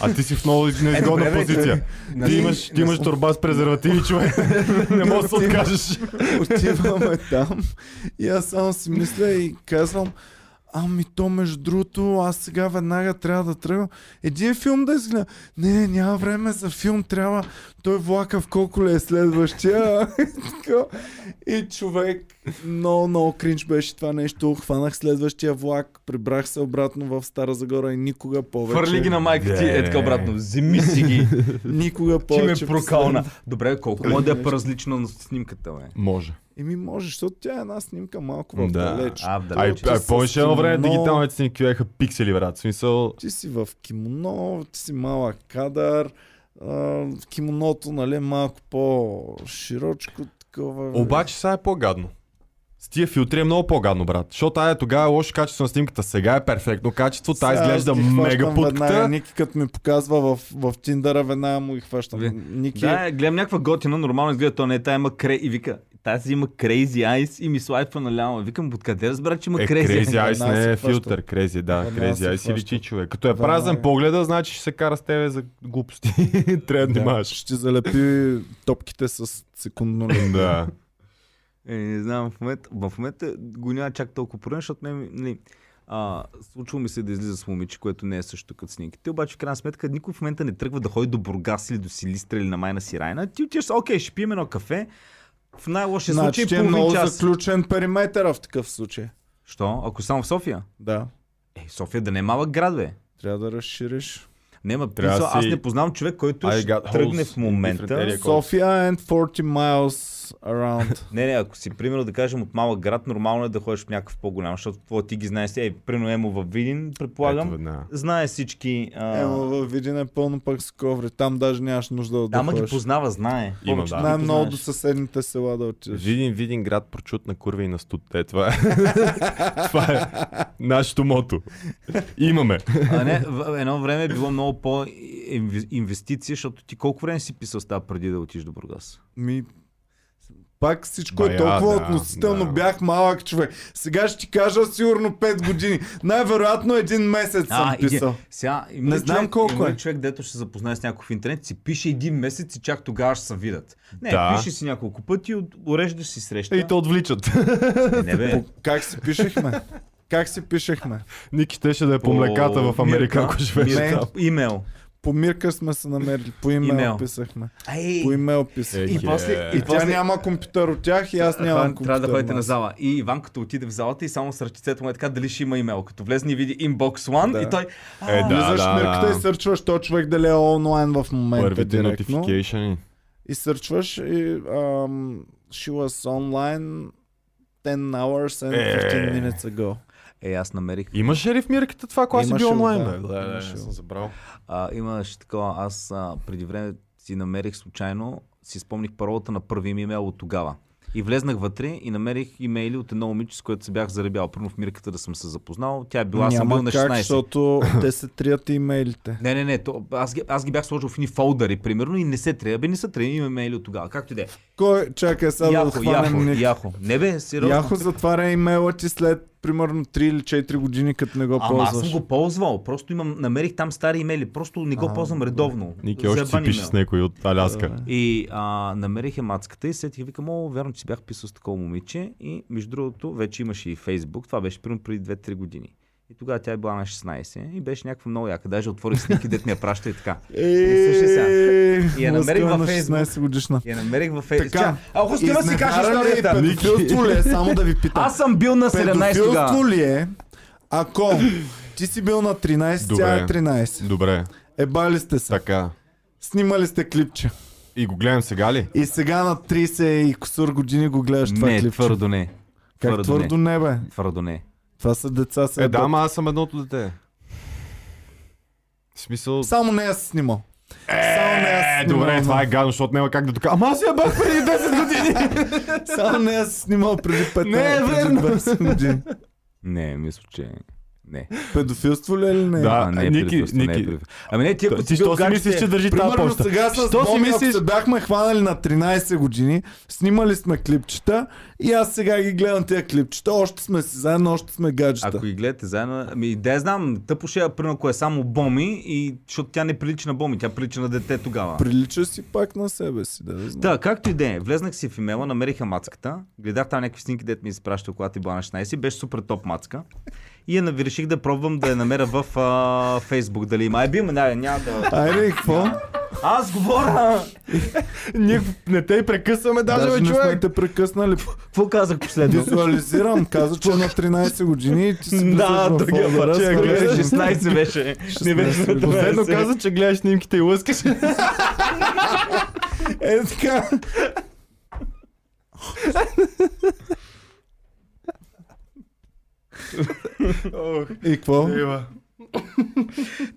А ти си в много неизгодна добре, бе, позиция. Ти имаш, ти имаш турба с презервативи, човек. Не можеш да се откажеш. Отиваме там и аз само си мисля и казвам, ами то между другото, аз сега веднага трябва да тръгвам. Един филм да изгледа. Не, не, няма време за филм, трябва той влака в колко ли е следващия. И човек, много, много кринч беше това нещо. Хванах следващия влак, прибрах се обратно в Стара Загора и никога повече. Хвърли ги на майка ти, е така обратно. Вземи си ги. Никога Ти ме повече. прокална. Добре, колко може да е по-различно на снимката, бе? Може. Еми може, защото тя е една снимка малко в Да. далеч. А, в Ай, далеч. Ай, с повече едно време дигиталните снимки бяха пиксели, брат. Смисъл... Ти си в кимоно, ти си малък кадър, а, кимоното, нали, малко по-широчко, такова. Обаче сега е по-гадно. С тия филтри е много по-гадно, брат. Защото тая тогава е лошо качество на снимката. Сега е перфектно качество. Тая изглежда мега путката. Ники като ми показва в, в Тиндъра, веднага му ги хващам. Ви- Ники, Да, гледам някаква готина, нормално изгледа, то не е, тая има крей и вика, тази има Crazy Eyes и ми слайпва наляво. Викам, откъде разбрах, че има Е, Crazy Crazy Eyes? Не е филтър. Crazy, да. Crazy Eyes си хваща. личи човек. Като е празен е. погледа, значи ще се кара с тебе за глупости. Трябва да внимаваш. ще залепи топките с секундно. Да. Е, не знам, в момента, в момента го няма чак толкова проблем, защото мен, нали, а, случва ми се да излиза с момиче, което не е също като снимките, обаче в крайна сметка никой в момента не тръгва да ходи до Бургас или до Силистра или на Майна Сирайна. Ти отиваш, окей, ще пием едно кафе, в най-лошия Значи случай е много час. заключен периметър в такъв случай. Що? Ако само в София? Да. Е, София да не е малък град, бе. Трябва да разшириш. Не, ма, Трябва да аз си- не познавам човек, който I ще тръгне в момента. София and 40 miles around. Не, не, ако си, примерно, да кажем от малък град, нормално е да ходиш в някакъв по-голям, защото твоя ти ги знаеш. Ей, примерно Емо в Видин, предполагам, Ето веднага. знае всички. А... Ема във Видин е пълно пък с коври. Там даже нямаш нужда да Да, ама ги познава, знае. Има, да. ги Най-много до съседните села да отидеш. Видин, видин град, прочут на курва и на студ. Е, това е. това е нашето мото. Имаме. А не, в едно време е било много по-инвестиция, защото ти колко време си писал става преди да отидеш до Бургас? Ми, пак всичко е Бая, толкова да, относително. да. Бях малък човек. Сега ще ти кажа сигурно 5 години. Най-вероятно един месец съм иди- писал. Сега, има Не знам човек, колко е. човек, дето ще запознае с някой в интернет, си пише един месец и чак тогава ще се видят. Не, Да. пише си няколко пъти, уреждаш си среща. И те отвличат. Е, не бе. По- Как си пишехме? Как си пишехме? Ники щеше да е по млеката в Америка, Мирка, ако живееше Не. там. Имейл. По Мирка сме се намерили. По имейл, Имейл. писахме. Ей, По имейл писахме. Е, и после, е. и И тя после няма компютър от тях и аз нямам Иван, компютър. трябва да ходите на зала. И Иван като отиде в залата и само с ръчицето му е така дали ще има имейл. Като влезне и види inbox one Да. и той... Е, да, Влизаш да, Мирката да. и сърчваш този човек дали е онлайн в момента Първите директно. И сърчваш и ам, she was online 10 hours and Е. 15 minutes ago. Е, аз намерих. Имаше ли в мирката това, когато си Имаше, бил онлайн, да. Да, да, съм забрал. А, имаше такова, аз а, преди време си намерих случайно, си спомних паролата на първи ми имейл от тогава. И влезнах вътре и намерих имейли от едно момиче, с което се бях заребял. Първо в мирката да съм се запознал. Тя е била, аз съм бил на как, 16. защото те се трият имейлите. Не, не, не, то, аз, ги, аз ги бях сложил в едни фолдъри, примерно, и не се трябва. Бе, не са трябва, има имейли от тогава. Както и да е. Кой? Чакай сега да Яхо, отхванем яхо, ник. яхо. Не бе, сериозно. Яхо затваря имейла ти след примерно 3 или 4 години, като не го Ама аз ползваш. съм го ползвал. Просто имам, намерих там стари имейли. Просто не го А, ползвам редовно. Ники още си пише с някой от Аляска. И а, намерих я мацката и сетих, викам, о, вярно, че си бях писал с такова момиче. И между другото, вече имаше и Фейсбук. Това беше примерно преди 2-3 години. И тогава тя е била на 16 и беше някаква много яка. Даже отворих снимки, дет ми я праща и така. сега. И я намерих във Фейсбук. 16 годишна. Я намерих във Фейсбук. Ако да си кажа историята. Педофилство ли е? Само да ви питам. Аз съм бил на 17 тогава. Педофилство ли е, ако ти си бил на 13, тя е Добре. 13. Добре, Ебали сте се. така. Снимали сте клипче. И го гледам сега ли? И сега на 30 и кусур години го гледаш това Не, клипче. твърдо не. Как твърдо твърдо не, бе? Твърдо не. Това са деца се Е, да, ама аз съм едното дете. В смисъл... Само не я си снимал. Само не я си Е, снимал. добре, но- това е гадно, защото няма как да дока. Ама аз я бях преди 10 години. Само не я си снимал преди 5 Не е преди верно. 20 години. Не, мисля, че не. Педофилство ли е или не? Да. А, не е Ники, предателство, не е Ники. Ами не, ти ако Ти що си мислиш, че държи тази Примерно почта? сега с Що си Боми, ако мислиш? се бяхме хванали на 13 години, снимали сме клипчета и аз сега ги гледам тези клипчета, още сме си заедно, още сме гаджета. Ако ги гледате заедно, ами да я знам, тъпо ще е, примерно, ако е само Боми, и, защото тя не прилича на Боми, тя прилича на дете тогава. Прилича си пак на себе си, да, знам. Да, както и да е. Влезнах си в имейла, намериха мацката, гледах там някакви снимки, дет ми изпраща, когато ти била на 16, беше супер топ мацка. И я реших да пробвам да я намеря в а, Фейсбук, дали има. Ай, би, ма, няма, да... Айде, какво? Аз говоря! Ние не те и прекъсваме даже, Даже бе, не сме човек. те прекъснали. Какво казах последно? Визуализирам, каза, че е на 13 години и ти си Да, другия път. с Гледаш, гледаш 16 беше. Не беше 16 Последно 12. каза, че гледаш снимките и лъскаш. Е, така. И какво?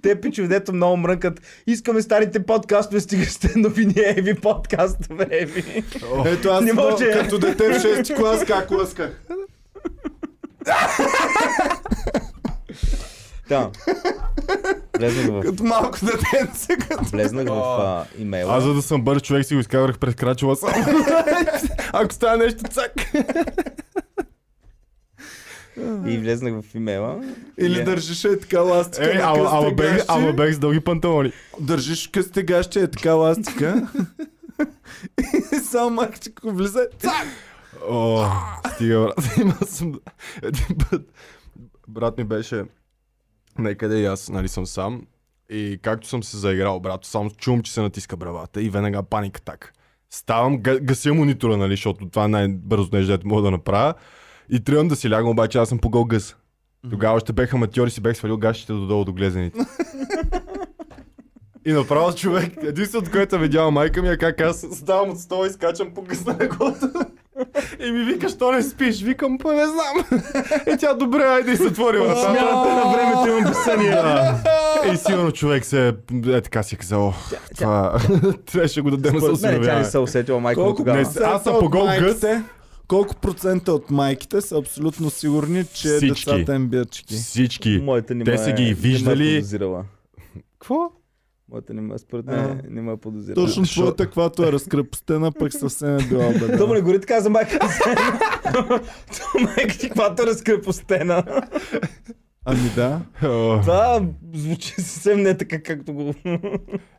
Те пичове, дето много мрънкат. Искаме старите подкастове, стига сте новини, еви подкастове, еви. Ето аз Не може. като дете в 6 клас как лъсках. Да. Влезнах в, Като малко детенце. Като... влезнах в а, имейла. Аз за да съм бърз човек си го изкарах през крачела сам. Ако стане нещо цак. И влезнах в имейла. Или И- държиш е така ластика. Е, ама, бег, къстегащи. ама бег с дълги панталони. Държиш къстегащи е така ластика. И само махчико влиза. Цак! О, стига, брат. Имал съм един път. Брат ми беше некъде и аз, нали, съм сам. И както съм се заиграл, брат, само чувам, че се натиска бравата и веднага паника так. Ставам, га- гася монитора, нали, защото това е най-бързо нещо, дето мога да направя. И тръгвам да си лягам, обаче аз съм погъл гъс. Тогава още бех аматьор и си бех свалил гащите додолу до глезените. И направо човек, единственото, което видяла майка ми е как аз ставам от стола и скачам по гъсна леглото. И ми вика, що не спиш? Викам, па не знам. И тя, добре, айде и се отвори. Смяната на времето имам безсъние. Да. И сигурно човек се, е така си е казал, «Ох, това трябваше го дадем за мен тя не осиновяване. се усетила майка Колко тогава. Аз съм по гол майките- Колко процента от майките са абсолютно сигурни, че Всички. децата им бият чеки? Всички. Моята не Те ме- са ги не ме е виждали. подозирала. Какво? Моята не ме, според А. мен, не ме е подозирала. Точно твоята, каквато е разкрепостена, пък съвсем е била беда. не гори така за майка. То майка ти каквато е разкрепостена. Ами да. Това звучи съвсем не така, както го...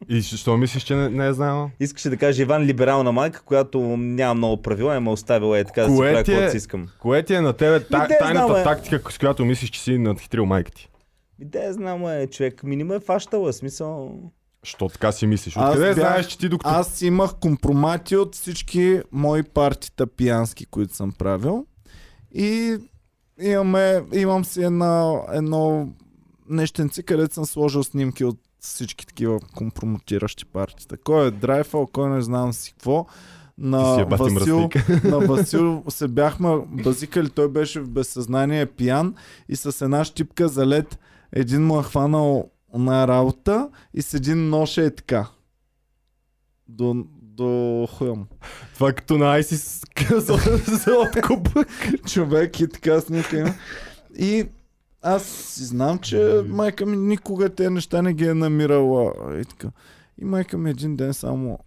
И що мислиш, че не, не е знаела? Искаше да каже Иван либерална майка, която няма много правила и ме оставила е така да си правя ти е- каквото си искам. Кое ти е на тебе та, Ми, де тайната знам, бе. тактика, с която мислиш, че си надхитрил майка ти? И да, знам, е, човек, ми не ме е фащала, смисъл... Що така си мислиш? Откъде бях- знаеш, че ти докато... Аз имах компромати от всички мои партита пиянски, които съм правил. И имаме, имам си една, едно нещенци, където съм сложил снимки от всички такива компромотиращи партита. Кой е драйфал, кой не знам си какво. На Васил, на Васил се бяхме базикали, той беше в безсъзнание пиян и с една щипка за лед един му е хванал на работа и с един нож е така. До, до хуя му. Това като на Айсис за, за откуп. Човек и така снимка има. И аз си знам, че майка ми никога тези неща не ги е намирала. И, така. и майка ми един ден само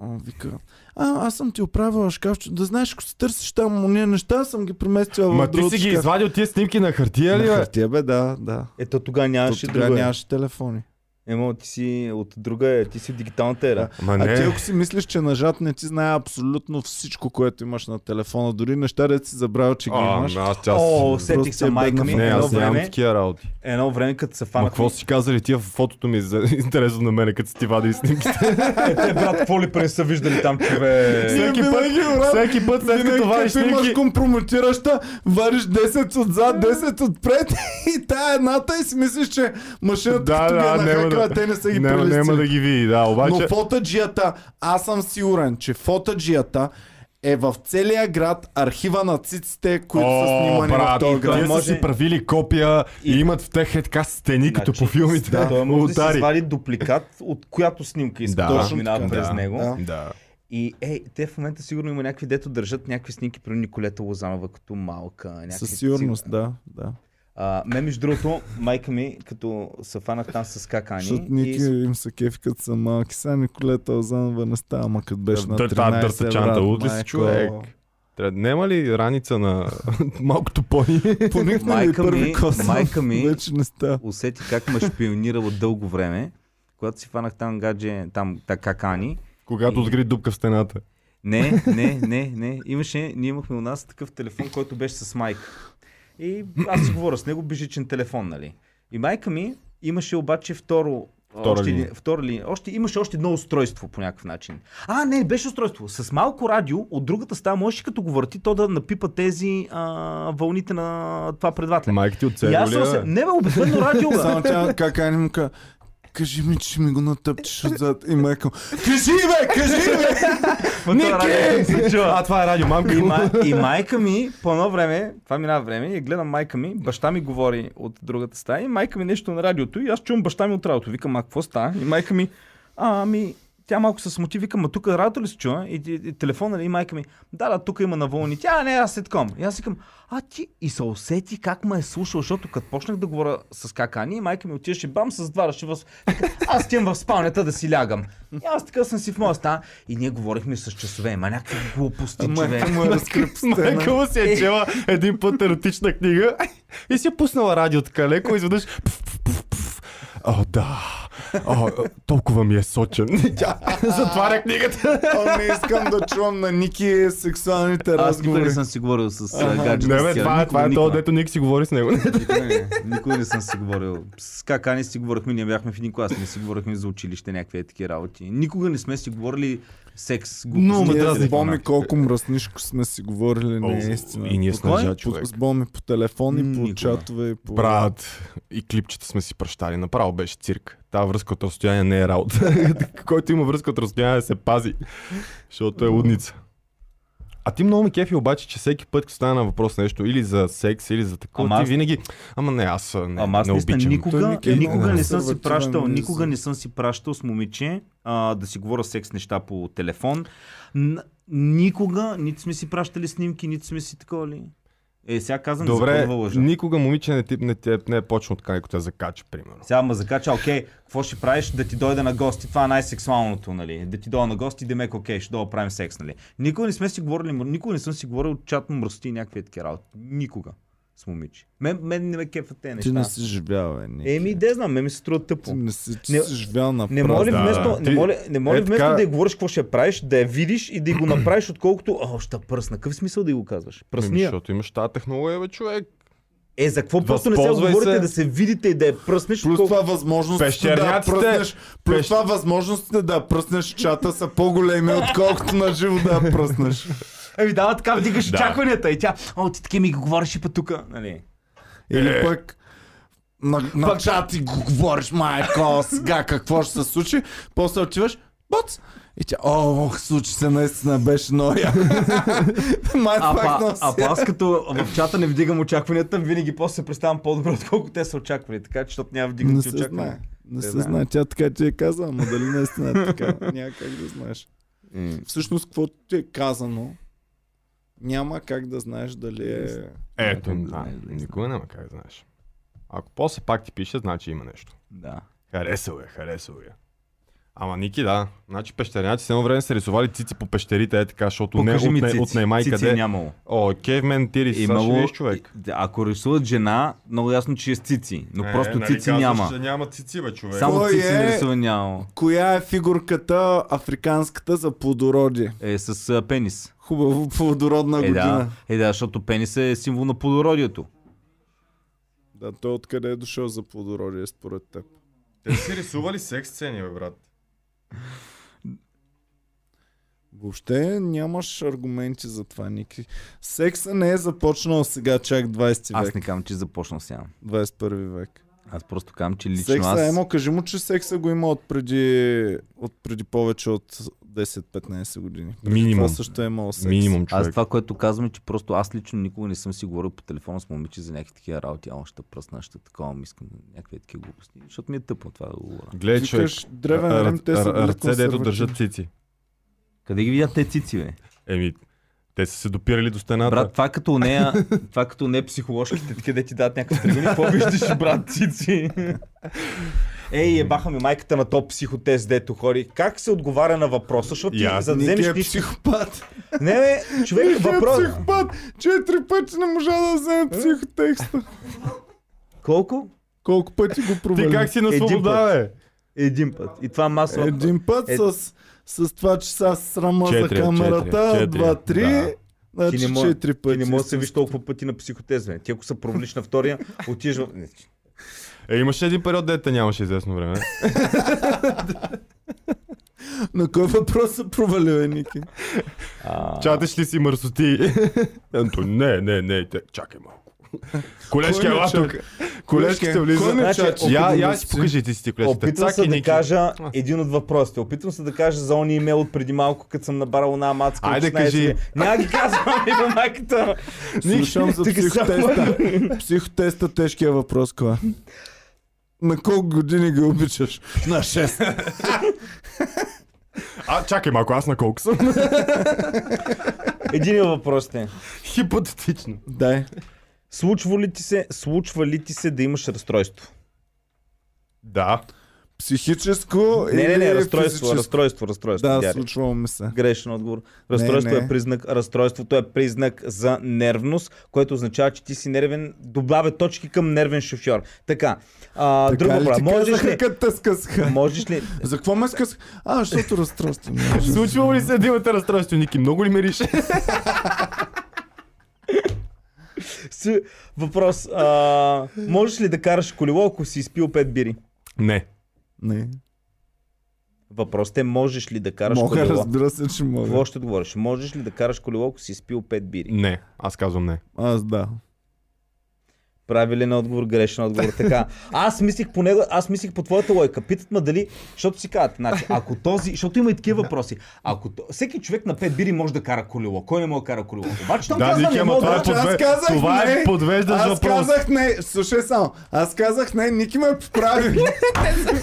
а, вика, а, аз съм ти оправила шкафче. Да знаеш, ако се търсиш там уния неща, съм ги преместила Ма в ти другото си ги шкаф. извадил тия снимки на хартия ли, На бе? хартия, бе, да, да. Ето тогава нямаше То тогава друго. нямаше телефони. Ема ти си от друга е, ти си в дигиталната ера. Ма А ти не. ако си мислиш, че нажат не ти знае абсолютно всичко, което имаш на телефона, дори неща, да си забравил, че ги А, имаш. аз О, сетих се е майка ми. Не, едно аз нямам време, такива работи. едно време, като се Ма фанах. какво си казали тия в фотото ми? За... Интересно на мене, като си ти вадили снимките. Е, те, брат, какво ли прене са виждали там, човек? Всеки път, всеки път след като вадиш като имаш снимки... компрометираща, вариш 10 отзад, 10 отпред и тая едната и си мислиш, че машината Да, да, нахакала, да, те не са ги няма, прелистили. няма да ги види, да, обаче... Но фотоджията, аз съм сигурен, че фотоджията е в целия град архива на циците, които са О, снимани в брат, този той град. Те са може- си правили копия и, И- имат в тех е така стени, като Значи, по филмите. Да, той може да си свали дупликат, от която снимка иска Да, да, точно минава така. през Да. него. Да. Да. И е, те в момента сигурно има някакви, дето държат някакви снимки при Николета Лозанова като малка. Някакви, Със сигурност, сигурно. да, да. А, мен, между другото, майка ми, като се фанах там с какани. Защото Ники и... им са кефи като са малки. Сега Николета Озанова не става, ама като беше на Дър- 13 да, дъртачанта, брат, луд ли си човек? Трябва, няма ли раница на малкото пони? Поникна Майка ми- първи косъм. майка ми- Вече не става. усети как ме шпионирала дълго време, когато си фанах там гадже, там така кани. Когато И- отгри дупка в стената. Не, не, не, не. Имаше, ние имахме у нас такъв телефон, който беше с майка. И аз си говоря с него, бежичен телефон, нали. И майка ми имаше обаче второ Втора още, линия. втора линия. Още, имаше още едно устройство по някакъв начин. А, не, беше устройство. С малко радио от другата стая можеш като го върти, то да напипа тези а, вълните на това предвателя. Майка ти се... бе? Не бе, обикновено радио. Само тя как му кажи ми, че ми го натъпчеш отзад. И майка му, кажи бе, кажи бе! Ники! А, това е радио, мамка. И, май, и майка ми, по едно време, това минава време, и гледам майка ми, баща ми говори от другата стая, и майка ми нещо на радиото, и аз чувам баща ми от радиото. Викам, а какво става? И майка ми, ами, тя малко се смути, викам, а тук радиото ли се чува? И, и, и телефона ли? И майка ми, да, да, тук има на вълни. Тя, не, аз след И аз викам, а ти и се усети как ме е слушал, защото като почнах да говоря с какани, майка ми отиваше бам с два ръши в... Вика, Аз отивам в спалнята да си лягам. И аз така съм си в моя стая. И ние говорихме с часове. Ма някакви глупости, човек. Майка му е. Майка му си е чела един път еротична книга и си е пуснала радио така леко и изведнъж... пф, пф, пф, пф. О, да. О, толкова ми е сочен. Тя... Затваря книгата. О, не искам да чувам на Ники сексуалните Аз никога разговори. не съм си говорил с гаджета. Не, бе, това е, това е то, дето Ник си говори с него. Никога не, никога не съм си говорил. С Какани си говорихме, ние бяхме в един клас, не си говорихме за училище, някакви такива работи. Никога не сме си говорили секс. глупости. Но, ме Ние дразни с Боми колко мръснишко сме си говорили, не е истина. И ние с човек. С Боми по телефон и по чатове и по... Брат, и клипчета сме си пращали. Направо беше цирк. Та връзка от разстояние не е работа. Който има връзка от разстояние се пази. Защото е лудница. А ти много ме кефи обаче, че всеки път, като стане на въпрос нещо, или за секс, или за такова, Ама ти аз- винаги, ама не, аз не, Ама аз не обичам. Никога, Ник е никога не съм си пращал, не никога не съм си пращал с момиче а, да си говоря секс неща по телефон. Н- никога, нито сме си пращали снимки, нито сме си такова ли. Е, сега казвам за Добре, кодова лъжа. никога момиче не, ти, не, ти, не е почнал така, като те закача, примерно. Сега ма закача, окей, какво ще правиш? Да ти дойда на гости, това е най-сексуалното, нали? Да ти дойда на гости, демек, окей, ще дойда правим секс, нали? Никога не сме си говорили, никога не съм си говорил чатно мръсти някакви такива работи. Никога с момиче. Мен, мен не ме кефат те Ти неща. не си живял, е. Еми, де знам, мен ми се струва тъпо. Ти не си, ти Не- си живял на Не моля Да, вместо, да. не Ти- моля, не моля е вместо така- да я говориш какво ще правиш, да я видиш и да го направиш, отколкото, о, ще пръсна. Какъв смисъл да го казваш? Ами, Пръсния. защото имаш тази технология, бе, човек. Е, за какво просто не се говорите се. да се видите и да я пръснеш? Плюс това възможностите да пръснеш, плюс Пещ- това възможностите да я пръснеш чата са по-големи, отколкото на живо да я пръснеш. Еми да, така вдигаш Да. очакванията и тя, о, ти таки ми го говориш и па тука, нали? Или Е. пък на, на чат ти го говориш, майко, сега какво ще се случи, после отиваш, боц, и тя, о, случи се наистина, беше. Май А, па, а па аз като в чата не вдигам очакванията, винаги после се представям по-добре, отколкото те са очаквали. Така че, защото няма Не вдигнати очаквания. Не Не се знае. Тя така ти е казала, ама дали наистина е така, няма как да знаеш. Всъщност, каквото ти е казано, няма как да знаеш дали е... Ето, Никога не да, никога няма как да знаеш. Ако после пак ти пише, значи има нещо. Да. Харесал е, харесал е. Ама Ники, да. Значи пещерняци едно време са рисували цици по пещерите, е така, защото не Покажи ми отне, отнемай Цици къде. е нямало. О, кевмен тири, ще Имало, човек. Ако рисуват жена, много ясно, че е с цици. Но Е, просто нали цици няма. че няма цици, бе, човек. Само Кой цици е? нарисува нямало. Коя е фигурката африканската за плодородие? Е, с а, пенис. Хубаво плодородна Е, година. да. Е, да, защото пенис е символ на плодородието. Да, той откъде е дошъл за плодородие според теб? Те си рисували секс сцени, бе, брат. Въобще нямаш аргументи за това, Ники. Секса не е започнал сега, чак 20 Аз век. не казвам, че започна сега. 21 век. Аз просто казвам, че лично Секса, аз... емо, кажи му, че секса го има от преди, от преди повече от 10-15 години. Преди Минимум. Това също е имало секс. Минимум, човек. Аз това, което казвам е, че просто аз лично никога не съм си говорил по телефона с момиче за някакви такива работи. А, ще пръсна, ще такова, ми искам някакви такива глупости. Защото ми е тъпо това да го говоря. Гледай, човек. Древен Рим, те са Ръце, дето държат цици. Къде ги видят те цици, бе? Еми, те са се допирали до стената. Брат, това като нея, това като не психоложките, къде ти дадат някакъв тръгни, какво виждаш, брат, цици? Ей, ебаха ми майката на топ психотест, дето хори. Как се отговаря на въпроса, защото ти, за да вземеш е нищо... психопат. Не, бе, човек, Ники е въпрос... психопат. Четири пъти не можа да вземе психотекста. Колко? Колко пъти го провали? Ти как си на Един свобода, бе? Един път. И това масово. Един път Е- с, с това, че са срама за камерата, четири, два, три, да. значи Ти не мо- четири пъти. Ти не можеш да се виж толкова пъти на психотез, бе. Ти ако се провалиш на втория, отиваш в... Е, имаше един период, дете нямаше известно време. На кой въпрос се провалил е, Ники? А, Чаташ ли си мърсоти? Анто, не, не, не, те, чакай малко. Не ела тук. чака? Колежките Кой влиза. Значи? Я, я си покажи ти си ти колежките. Опитвам се и да кажа един от въпросите. Опитвам се да кажа за ония имейл от преди малко, като съм набарал една мацка. Айде, 16 кажи. Няма ги казвам, има майката. Слушам за психотеста. Психотеста тежкия въпрос, кога? На колко години ги обичаш? На 6. А, чакай малко, аз на колко съм? Един въпрос е. Хипотетично. Дай. Случва ли ти се, случва ли ти се да имаш разстройство? Да. Психическо Не, не, не, разстройство, физическо? разстройство, разстройство. Да, Дяри. случвало ми се. Грешен отговор. Разстройство Не, е не. признак, разстройството е признак за нервност, което означава, че ти си нервен, добавя точки към нервен шофьор. Така, а, Така ли въпрос. ти Можеш казаха, ли, като те скъсаха? можеш ли, За какво ме скъсаха? А, защото разстройство. Случвало ли се да имате разстройство, Ники? Много ли мериш? с, въпрос, а, можеш ли да караш колело, ако си изпил 5 бири? Не. Не. Въпросът е, можеш ли да караш Мога, колело? разбира се, че мога. Какво ще отговориш? Можеш ли да караш колело, ако си изпил 5 бири? Не. Аз казвам не. Аз да. Правилен отговор, грешен отговор. Така. Аз мислих по него, аз мислих по твоята лойка. Питат ме дали, защото си казват, значи, ако този, защото има и такива въпроси. Ако то, всеки човек на 5 бири може да кара колело. Кой не може да кара колело? Обаче той Да, казва, Ники, не мога това е да... Аз подве- казах това е не. подвеждащ Аз въпрос. казах не. Слушай само. Аз казах не. Ники ме поправи.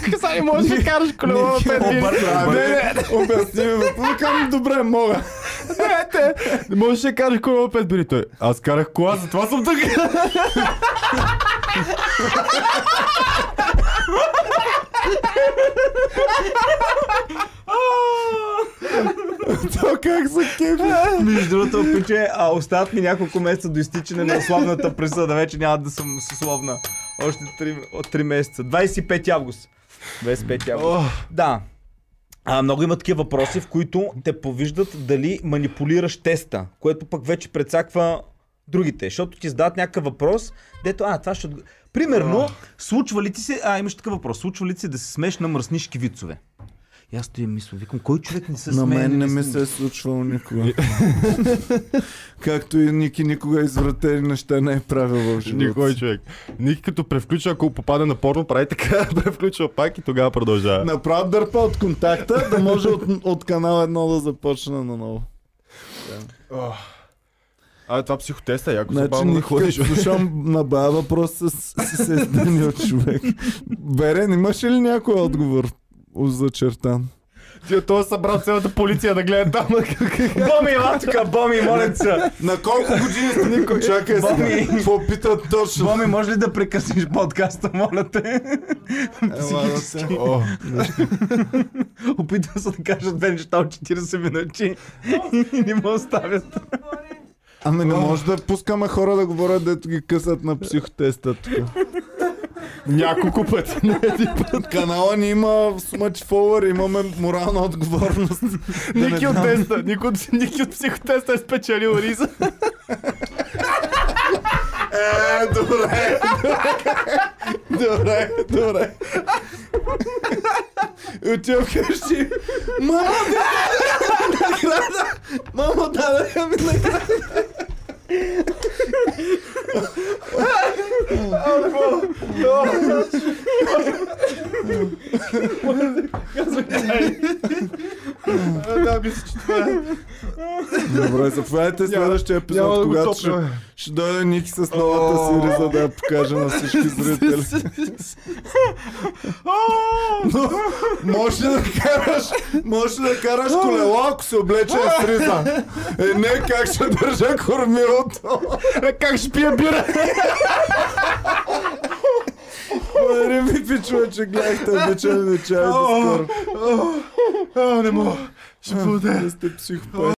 Сега не можеш да караш колело на Ники ме 5 бири. Обясни ми. Викам, добре, мога. Не можеш да караш колело на 5 бири. Той, аз карах кола, затова съм тук. То как за кефи? Между другото, пиче, а остават ми няколко месеца до изтичане на условната присъда. Вече няма да съм с условна. Още 3, от 3 месеца. 25 август. 25 август. Да. А, много има такива въпроси, в които те повиждат дали манипулираш теста, което пък вече прецаква другите. Защото ти задават някакъв въпрос, дето, а, това ще... Примерно, случва ли ти се... А, имаш такъв въпрос. Случва ли ти се да се смееш на мръснишки вицове? И аз стоя мисля, викам, кой човек не се На смее? мен не ми се е случвало никога. Както и Ники никога извратени неща не е правил в живота. Никой човек. Ники като превключва, ако попада на порно, прави така, превключва пак и тогава продължава. Направо дърпа от контакта, да може от, от канал едно да започне наново. А, това психотеста, е яко Значи, забавно да ходиш. слушам на бая въпрос с, с, с издания от човек. Берен, имаш ли някой отговор зачертан? Ти той е събрал цялата полиция да гледа там. Боми, ела тук, Боми, моля се. На колко години сте Никой? Чакай сега. Боми. Какво питат точно? Боми, може ли да прекъснеш подкаста, моля те? Ела да се. О, Опитвам се да кажа две неща от 40 минути и не ме оставят. Ами не може да пускаме хора да говорят, дето ги късат на психотеста тук. няколко пъти. Не един път. Канала ни има смъч фолър, имаме морална отговорност. Да Ники от теста, Ники от, Ники от психотеста е спечелил риза. Е, добре. Добре, добре. Отивам вкъщи. Мама, даде награда! Мама, даде ми награда! Да, мисля, че това е. Добре, заповядайте следващия епизод, когато ще, ще дойде Ники с новата си риза да я покаже на всички зрители. Но, можеш ли да караш, можеш ли да караш колело, ако се облече с риза? Е, не, как ще държа кормилото? Е, Как ще пия бира? Благодаря ви, пичове, че гледахте. Обичам ви, чай до скоро. Не мога. Ще бъде. Вие сте психопати.